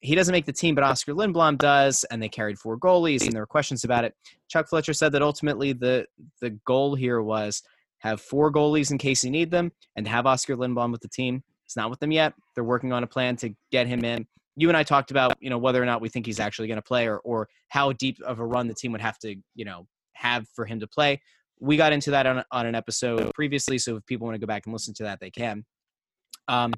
He doesn't make the team, but Oscar Lindblom does, and they carried four goalies, and there were questions about it. Chuck Fletcher said that ultimately the the goal here was have four goalies in case you need them, and have Oscar Lindblom with the team. He's not with them yet. They're working on a plan to get him in you and I talked about, you know, whether or not we think he's actually going to play or, or how deep of a run the team would have to, you know, have for him to play. We got into that on, on an episode previously. So if people want to go back and listen to that, they can. Um,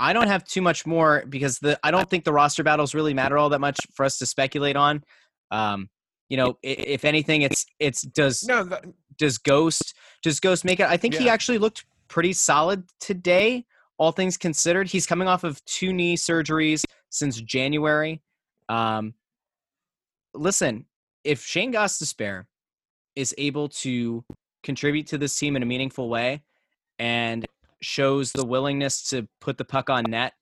I don't have too much more because the I don't think the roster battles really matter all that much for us to speculate on. Um, you know, if anything, it's it's does no, that, does Ghost does Ghost make it? I think yeah. he actually looked pretty solid today, all things considered. He's coming off of two knee surgeries since January. Um, listen, if Shane Gostisbehere is able to contribute to this team in a meaningful way and shows the willingness to put the puck on net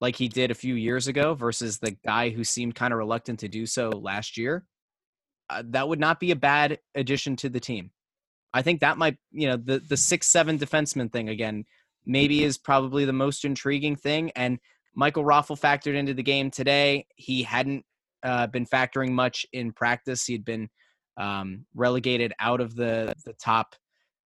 like he did a few years ago versus the guy who seemed kind of reluctant to do so last year, uh, that would not be a bad addition to the team. I think that might, you know, the the six seven defenseman thing again maybe is probably the most intriguing thing. And Michael Raffl factored into the game today. He hadn't uh, been factoring much in practice. He'd been um, relegated out of the the top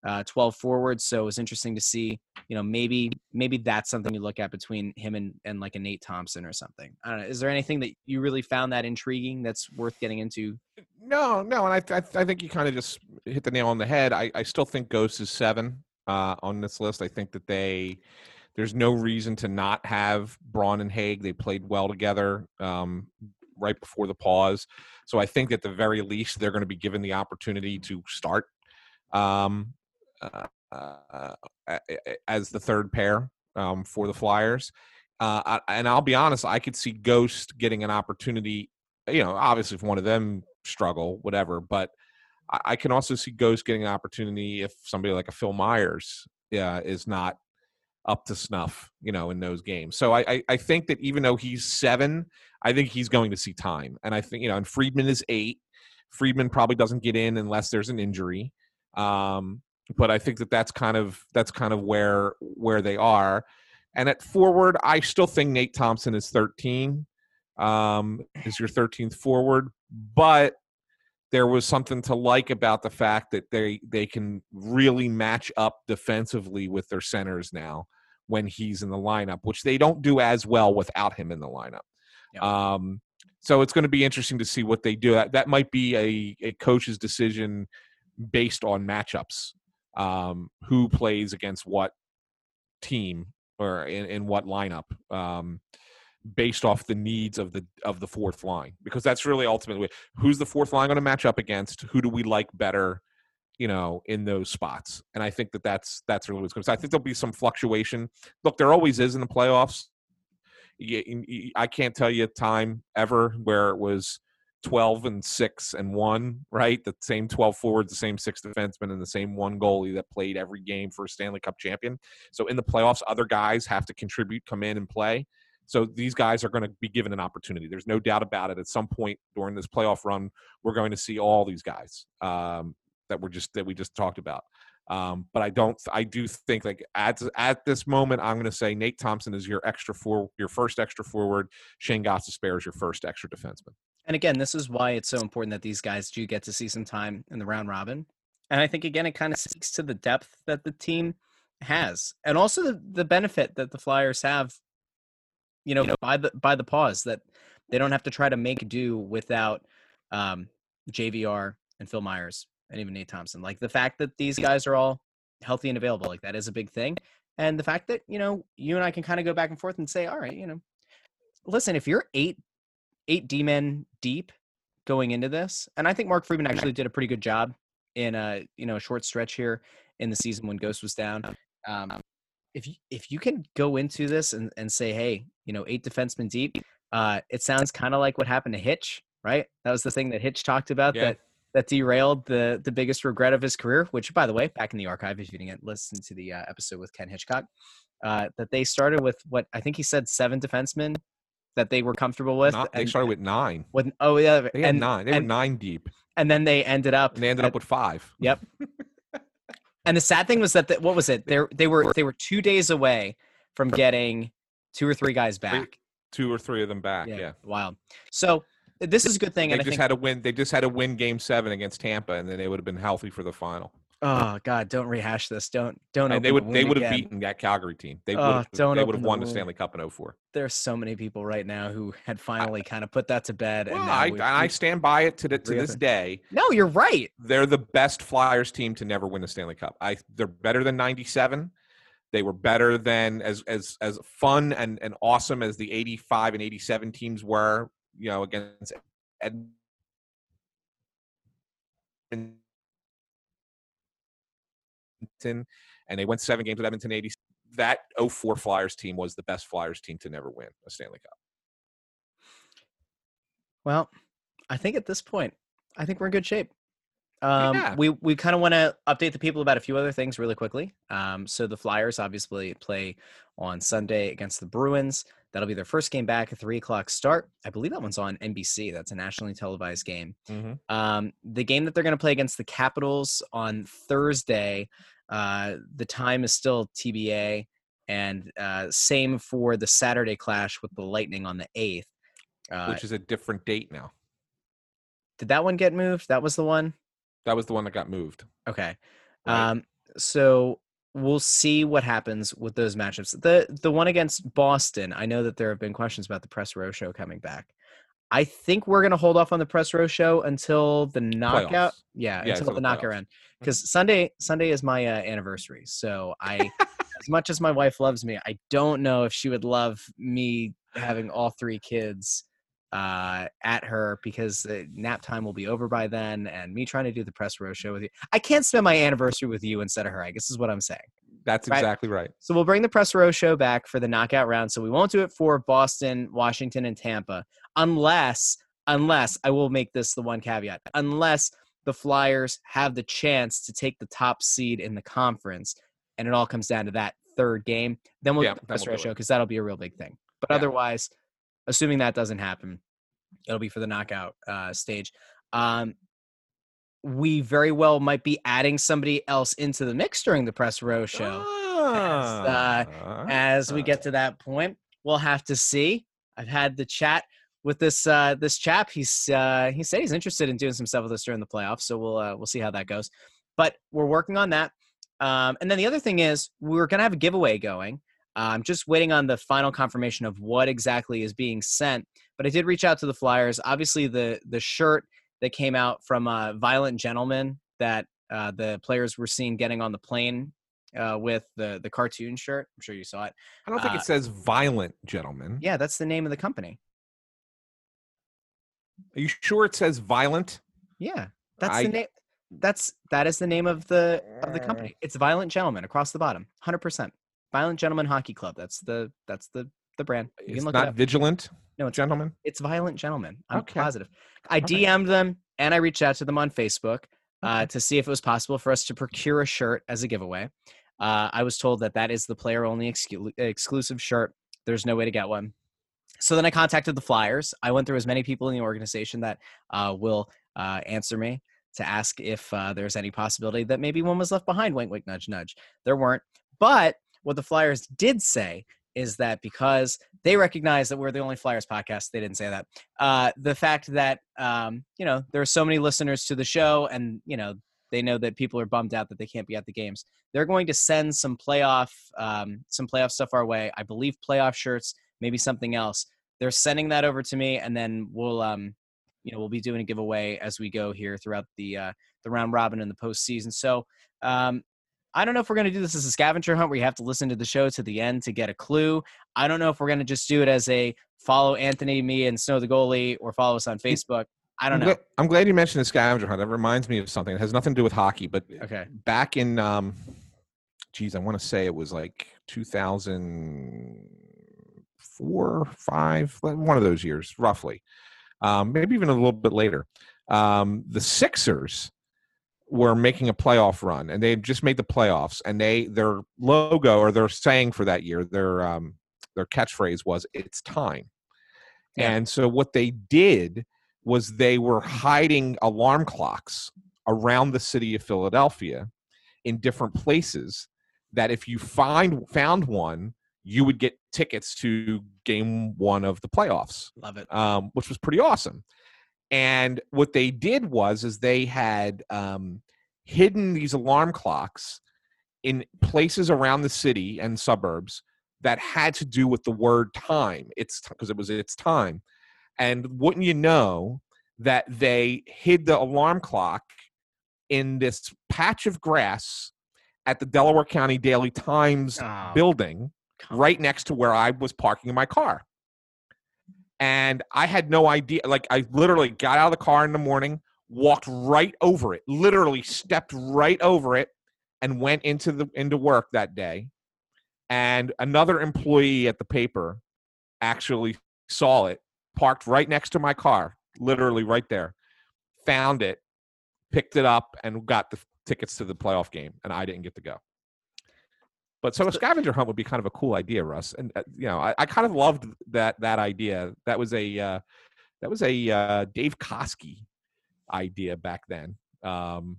uh, 12 forwards. So it was interesting to see, you know, maybe maybe that's something you look at between him and, and like a Nate Thompson or something. I don't know. Is there anything that you really found that intriguing that's worth getting into? No, no. And I, I, think you kind of just hit the nail on the head. I, I still think Ghost is seven uh, on this list. I think that they there's no reason to not have Braun and Hagg. They played well together um, right before the pause. So I think at the very least they're going to be given the opportunity to start um, as the third pair um, for the Flyers. Uh, and I'll be honest, I could see Ghost getting an opportunity. You know, obviously if one of them struggle, whatever, but I, can also see Ghost getting an opportunity if somebody like a Phil Myers uh, is not up to snuff, you know, in those games. So I, I, I think that even though he's seven, I think he's going to see time. And I think, you know, and Friedman is eight. Friedman probably doesn't get in unless there's an injury. Um, but I think that that's kind of that's kind of where where they are. And at forward, I still think Nate Thompson is 13. Um, is your 13th forward, but there was something to like about the fact that they they can really match up defensively with their centers now when he's in the lineup, which they don't do as well without him in the lineup. Yeah. Um, so it's going to be interesting to see what they do. That, that might be a, a coach's decision based on matchups. Um, who plays against what team or in, in what lineup? Um, based off the needs of the of the fourth line because that's really ultimately who's the fourth line going to match up against who do we like better you know, in those spots. And I think that that's that's really what's going to. I think there'll be some fluctuation. Look, there always is in the playoffs. I can't tell you a time ever where it was 12 and 6 and 1, right? The same 12 forwards, the same six defensemen, and the same one goalie that played every game for a Stanley Cup champion. So in the playoffs, other guys have to contribute, come in and play. So these guys are going to be given an opportunity. There's no doubt about it. At some point during this playoff run, we're going to see all these guys um, that we're just that we just talked about. Um, but I don't. I do think like at at this moment, I'm going to say Nate Thompson is your extra for your first extra forward. Shane Gostisbehere is your first extra defenseman. And again, this is why it's so important that these guys do get to see some time in the round robin. And I think again, it kind of speaks to the depth that the team has, and also the, the benefit that the Flyers have. You know, by the by the pause that they don't have to try to make do without um, JVR and Phil Myers and even Nate Thompson. Like the fact that these guys are all healthy and available, like that is a big thing. And the fact that you know you and I can kind of go back and forth and say, all right, you know, listen, if you're eight eight D men deep going into this, and I think Mark Friedman actually did a pretty good job in a you know a short stretch here in the season when Ghost was down. Um, if you, if you can go into this and, and say, hey, you know, eight defensemen deep, uh, it sounds kind of like what happened to Hitch, right? That was the thing that Hitch talked about yeah. that that derailed the the biggest regret of his career. Which, by the way, back in the archive, if you didn't listen to the uh, episode with Ken Hitchcock, uh, that they started with what I think he said seven defensemen that they were comfortable with. Not, they and, started with nine. With oh yeah, they had and, nine. They and, were nine deep, and then they ended up. And they ended at, up with five. Yep. and the sad thing was that the, what was it? They they were they were two days away from getting two or three guys back. Two or three of them back. Yeah. yeah. Wow. So this is a good thing. They and just think, had to win. They just had to win Game Seven against Tampa, and then they would have been healthy for the final. Oh God! Don't rehash this. Don't don't. And they would the they would have beaten that Calgary team. They oh, would don't they would have won the, Stanley Cup in 04. There's so many people right now who had finally kind of put that to bed. Well, and I, we, I stand by it to, the, to this day. No, you're right. They're the best Flyers team to never win the Stanley Cup. I they're better than '97. They were better than as as as fun and and awesome as the '85 and '87 teams were. You know, against Edmonton, and they went seven games with Edmonton 80. That 04 Flyers team was the best Flyers team to never win a Stanley Cup. Well, I think at this point, I think we're in good shape. Um, yeah. We we kind of want to update the people about a few other things really quickly. Um, so the Flyers obviously play on Sunday against the Bruins. That'll be their first game back at three o'clock start. I believe that one's on NBC. That's a nationally televised game. Mm-hmm. Um, the game that they're going to play against the Capitals on Thursday uh, the time is still TBA, and uh, same for the Saturday clash with the Lightning on the eighth, uh, which is a different date now. Did that one get moved? That was the one. That was the one that got moved. Okay. Right. Um, so we'll see what happens with those matchups. The the one against Boston, I know that there have been questions about the press row show coming back. I think we're gonna hold off on the press row show until the knockout. Playoffs. Yeah, yeah, until the, the knockout round. Because Sunday Sunday is my uh, anniversary. So I, as much as my wife loves me, I don't know if she would love me having all three kids uh, at her because nap time will be over by then, and me trying to do the press row show with you. I can't spend my anniversary with you instead of her. I guess is what I'm saying. That's right? exactly right. So we'll bring the press row show back for the knockout round. So we won't do it for Boston, Washington, and Tampa, unless unless I will make this the one caveat, unless the Flyers have the chance to take the top seed in the conference, and it all comes down to that third game. Then we'll yeah, the press row show because that'll be a real big thing. But yeah. otherwise, assuming that doesn't happen, it'll be for the knockout uh, stage. Um, we very well might be adding somebody else into the mix during the press row show. As, uh, as we get to that point, we'll have to see. I've had the chat with this uh, this chap. He's uh, he said he's interested in doing some stuff with us during the playoffs, so we'll uh, we'll see how that goes. But we're working on that. Um, and then the other thing is we're gonna have a giveaway going. I'm just waiting on the final confirmation of what exactly is being sent. But I did reach out to the Flyers. Obviously, the the shirt that came out from uh, Violent Gentlemen that uh, the players were seen getting on the plane uh, with the the cartoon shirt. I'm sure you saw it. I don't think uh, it says Violent Gentlemen. Yeah, that's the name of the company. Are you sure it says Violent? Yeah, that's I, the name. That's that is the name of the of the company. It's Violent Gentlemen across the bottom, hundred percent. Violent Gentlemen Hockey Club. That's the that's the the brand. You It's can look not it vigilant, No, it's gentlemen. It's Violent Gentlemen. I'm Okay. positive. I Okay. DM'd them and I reached out to them on Facebook uh, Okay. to see if it was possible for us to procure a shirt as a giveaway. Uh, I was told that that is the player only exclusive shirt. There's no way to get one. So then I contacted the Flyers. I went through as many people in the organization that uh, will uh, answer me to ask if uh, there's any possibility that maybe one was left behind. Wink, wink, nudge, nudge. There weren't. But what the Flyers did say is that because they recognize that we're the only Flyers podcast, they didn't say that. Uh, the fact that um, you know there are so many listeners to the show, and you know they know that people are bummed out that they can't be at the games. They're going to send some playoff um, some playoff stuff our way. I believe playoff shirts, maybe something else. They're sending that over to me, and then we'll um, you know we'll be doing a giveaway as we go here throughout the uh, the round robin and the postseason. So um, I don't know if we're going to do this as a scavenger hunt where you have to listen to the show to the end to get a clue. I don't know if we're going to just do it as a follow Anthony, me, and Snow the goalie, or follow us on Facebook. I don't know. I'm glad you mentioned the scavenger hunt. That reminds me of something. It has nothing to do with hockey, but Okay. back in, um, geez, I want to say it was like 2004, five, one of those years, roughly. Um, maybe even a little bit later. Um, the Sixers were making a playoff run, and they had just made the playoffs. And they their logo or their saying for that year, their um, their catchphrase was "It's time." Yeah. And so what they did was they were hiding alarm clocks around the city of Philadelphia in different places that if you find found one you would get tickets to game one of the playoffs Love it. um, which was pretty awesome and what they did was is they had um, hidden these alarm clocks in places around the city and suburbs that had to do with the word time it's because it was its time. And wouldn't you know that they hid the alarm clock in this patch of grass at the Delaware County Daily Times Oh, building right next to where I was parking my car. And I had no idea. Like, I literally got out of the car in the morning, walked right over it, literally stepped right over it, and went into the into work that day. And another employee at the paper actually saw it, parked right next to my car, literally right there, found it, picked it up, and got the tickets to the playoff game. And I didn't get to go. But so a scavenger hunt would be kind of a cool idea, Russ. And uh, you know, I, I kind of loved that that idea. That was a uh, that was a uh, Dave Coskey idea back then. Um,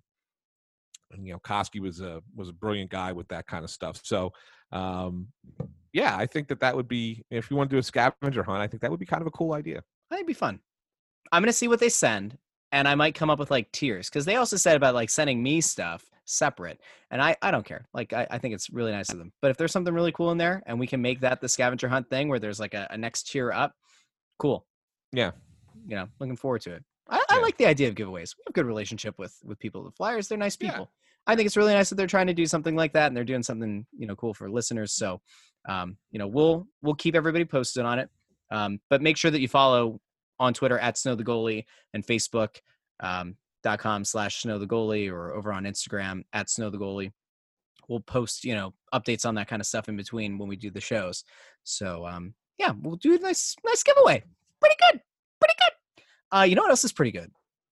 and, you know, Coskey was a was a brilliant guy with that kind of stuff. So, um, yeah, I think that that would be if you want to do a scavenger hunt. I think that would be kind of a cool idea. I think it'd be fun. I'm gonna see what they send, and I might come up with like tiers because they also said about like sending me stuff separate, and I I don't care. Like I, I think it's really nice of them. But if there's something really cool in there, and we can make that the scavenger hunt thing where there's like a, a next tier up, cool. Yeah. You know, looking forward to it. I, I Yeah. like the idea of giveaways. We have a good relationship with with people. The Flyers, they're nice Yeah. people. I think it's really nice that they're trying to do something like that, and they're doing something you know cool for listeners. So, um, you know, we'll we'll keep everybody posted on it. Um, but make sure that you follow on Twitter at Snow the Goalie and Facebook um, dot com slash Snow the Goalie or over on Instagram at Snow the Goalie. We'll post you know updates on that kind of stuff in between when we do the shows. So um, yeah, we'll do a nice nice giveaway. Pretty good, pretty good. Uh, you know what else is pretty good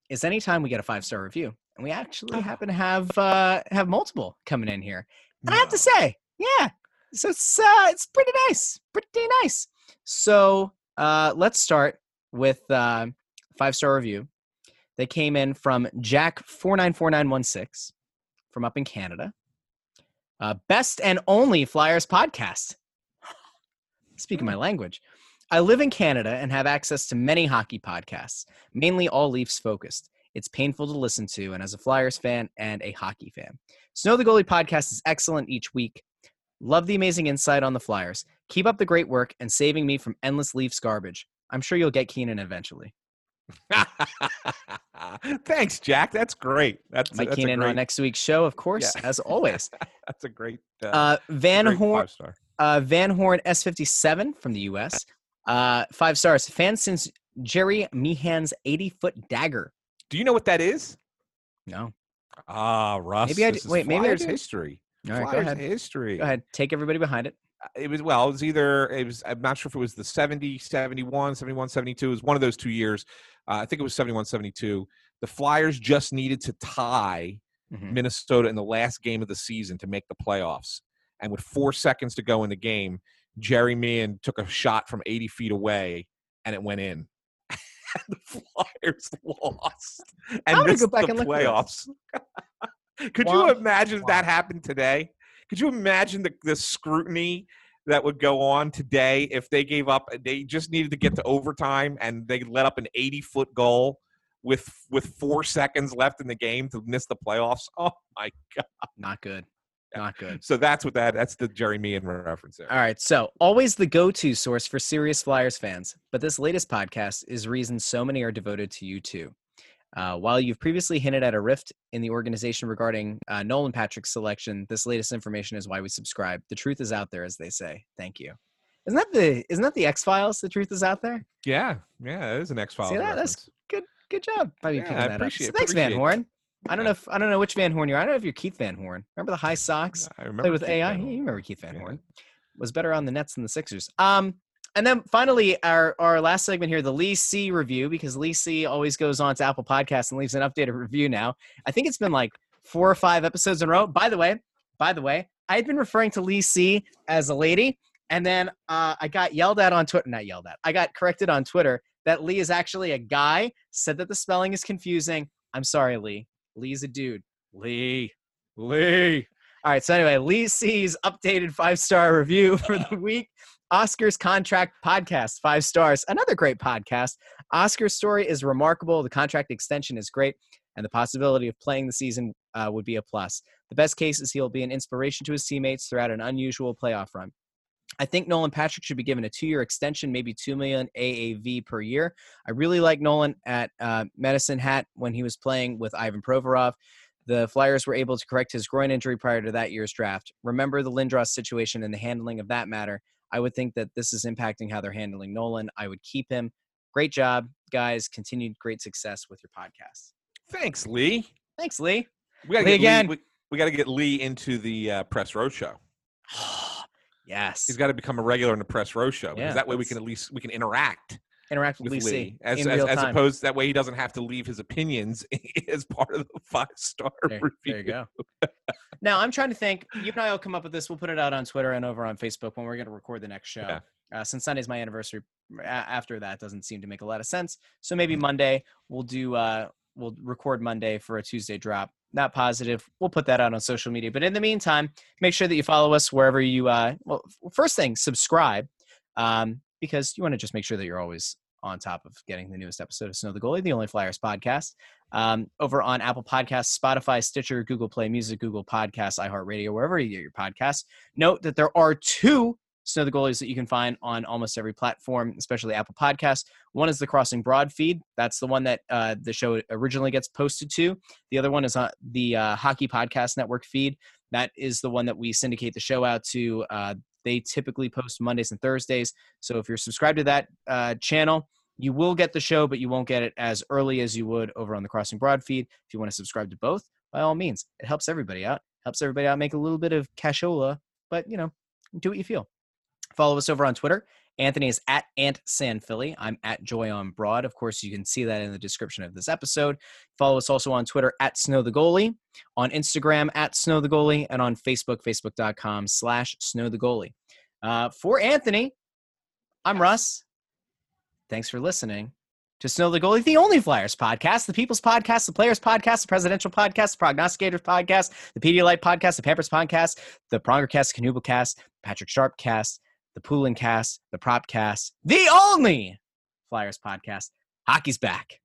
is anytime we get a five star review, and we actually happen to have uh, have multiple coming in here. And I have to say, yeah, so it's uh, it's pretty nice, pretty nice. So uh, let's start with uh, five star review. They came in from Jack four nine four nine one six from up in Canada. Uh, best and only Flyers podcast. Speaking my language. I live in Canada and have access to many hockey podcasts, mainly all Leafs focused. It's painful to listen to, and as a Flyers fan and a hockey fan, Snow the Goalie podcast is excellent each week. Love the amazing insight on the Flyers. Keep up the great work and saving me from endless Leafs garbage. I'm sure you'll get Keenan eventually. Thanks, Jack. That's great. That's Mike that's Keenan great, on next week's show, of course, Yeah. as always. That's a great. Uh, Uh, Van great Horn, uh, Van Horn S57 from the US. Uh, five stars. Fan since Gerry Meehan's 80 foot dagger. Do you know what that is? No. Ah, Russ. Maybe I this d- is wait, maybe do. history. All right, go ahead. history. Go ahead. Take everybody behind it. it was well it was either it was i'm not sure if it was the 70 71 71 72 it was one of those two years uh, i think it was 71 72 the flyers just needed to tie Mhm. minnesota in the last game of the season to make the playoffs and with four seconds to go in the game gerry meehan took a shot from 80 feet away and it went in. And the flyers lost and I'm gonna missed go back the and look playoffs. Could Wow. you imagine if that happened today? Could you imagine the, the scrutiny that would go on today if they gave up? They just needed to get to overtime and they let up an 80 foot goal with with four seconds left in the game to miss the playoffs. Oh my god! Not good. Not good. So that's what that that's the Gerry Meehan reference there. All right, so always the go-to source for serious Flyers fans, but this latest podcast is reason so many are devoted to you too. Uh, while you've previously hinted at a rift in the organization regarding uh, Nolan Patrick's selection, this latest information is why we subscribe. The truth is out there, as they say. Thank you. Isn't that the isn't that the X Files? The truth is out there. Yeah, yeah, it is an X Files. See that? That's good. Good job. by Yeah, picking I that appreciate- up. So thanks, Van Horn. I don't know if I don't know which Van Horn you're. I don't know if you're Keith Van Horn. Remember the high socks? I remember Played with Keith AI. You remember Keith Van Yeah. Horn? Was better on the Nets than the Sixers. Um, and then finally, our our last segment here, the Lee C review, because Lee C always goes on to Apple Podcasts and leaves an updated review. Now, I think it's been like four or five episodes in a row. By the way, by the way, I had been referring to Lee C as a lady, and then uh, I got yelled at on Twitter. Not yelled at. I got corrected on Twitter that Lee is actually a guy. Said that the spelling is confusing. I'm sorry, Lee. Lee's a dude. Lee. Lee. All right. So anyway, Lee C's updated five star review for the week. Oscar's contract podcast, five stars. Another great podcast. Oscar's story is remarkable. The contract extension is great, and the possibility of playing the season uh, would be a plus. The best case is he'll be an inspiration to his teammates throughout an unusual playoff run. I think Nolan Patrick should be given a two-year extension, maybe two million AAV per year. I really like Nolan at uh, Medicine Hat when he was playing with Ivan Provorov. The Flyers were able to correct his groin injury prior to that year's draft. Remember the Lindros situation and the handling of that matter. I would think that this is impacting how they're handling Nolan. I would keep him. Great job, guys. Continued great success with your podcast. Thanks, Lee. Thanks, Lee. We got to Lee get again. Lee, we, we got to get Lee into the uh, press row show. yes. He's got to become a regular in the press row show because Yeah, that way we can at least we can interact Interact with, with Lee, Lee as as, as opposed that way he doesn't have to leave his opinions as part of the five star There, review. there you go. now I'm trying to think. You and I will come up with this. We'll put it out on Twitter and over on Facebook when we're going to record the next show. Yeah. Uh, since Sunday's my anniversary, after that doesn't seem to make a lot of sense. So Mm-hmm. maybe Monday we'll do. Uh, we'll record Monday for a Tuesday drop. Not positive. We'll put that out on social media. But in the meantime, make sure that you follow us wherever you. Uh, well, first thing, subscribe, um, because you want to just make sure that you're always on top of getting the newest episode of Snow the Goalie, the Only Flyers podcast, um, over on Apple Podcasts, Spotify, Stitcher, Google Play Music, Google Podcasts, iHeartRadio, wherever you get your podcasts. Note that there are two Snow the Goalies that you can find on almost every platform, especially Apple Podcasts. One is the Crossing Broad feed. That's the one that uh, the show originally gets posted to. The other one is on the uh, Hockey Podcast Network feed. That is the one that we syndicate the show out to. Uh, they typically post Mondays and Thursdays. So if you're subscribed to that uh, channel, you will get the show, but you won't get it as early as you would over on the Crossing Broad feed. If you want to subscribe to both, by all means, it helps everybody out. Helps everybody out make a little bit of cashola, but you know, do what you feel. Follow us over on Twitter. Anthony is at Ant San Philly. I'm at Joy on Broad. Of course, you can see that in the description of this episode. Follow us also on Twitter at Snow the Goalie, on Instagram at Snow the Goalie, and on Facebook, facebook.com slash Snow the Goalie. Uh, for Anthony, I'm Russ. Thanks for listening to Snow the Goalie, the only Flyers podcast, the People's Podcast, the Players Podcast, the Presidential Podcast, the Prognosticators Podcast, the Pedialyte Podcast, the Pampers Podcast, the Prongercast, the Canubal Cast, Patrick Sharp Cast, the Poolin Cast, the Prop Cast, the only Flyers podcast. Hockey's back.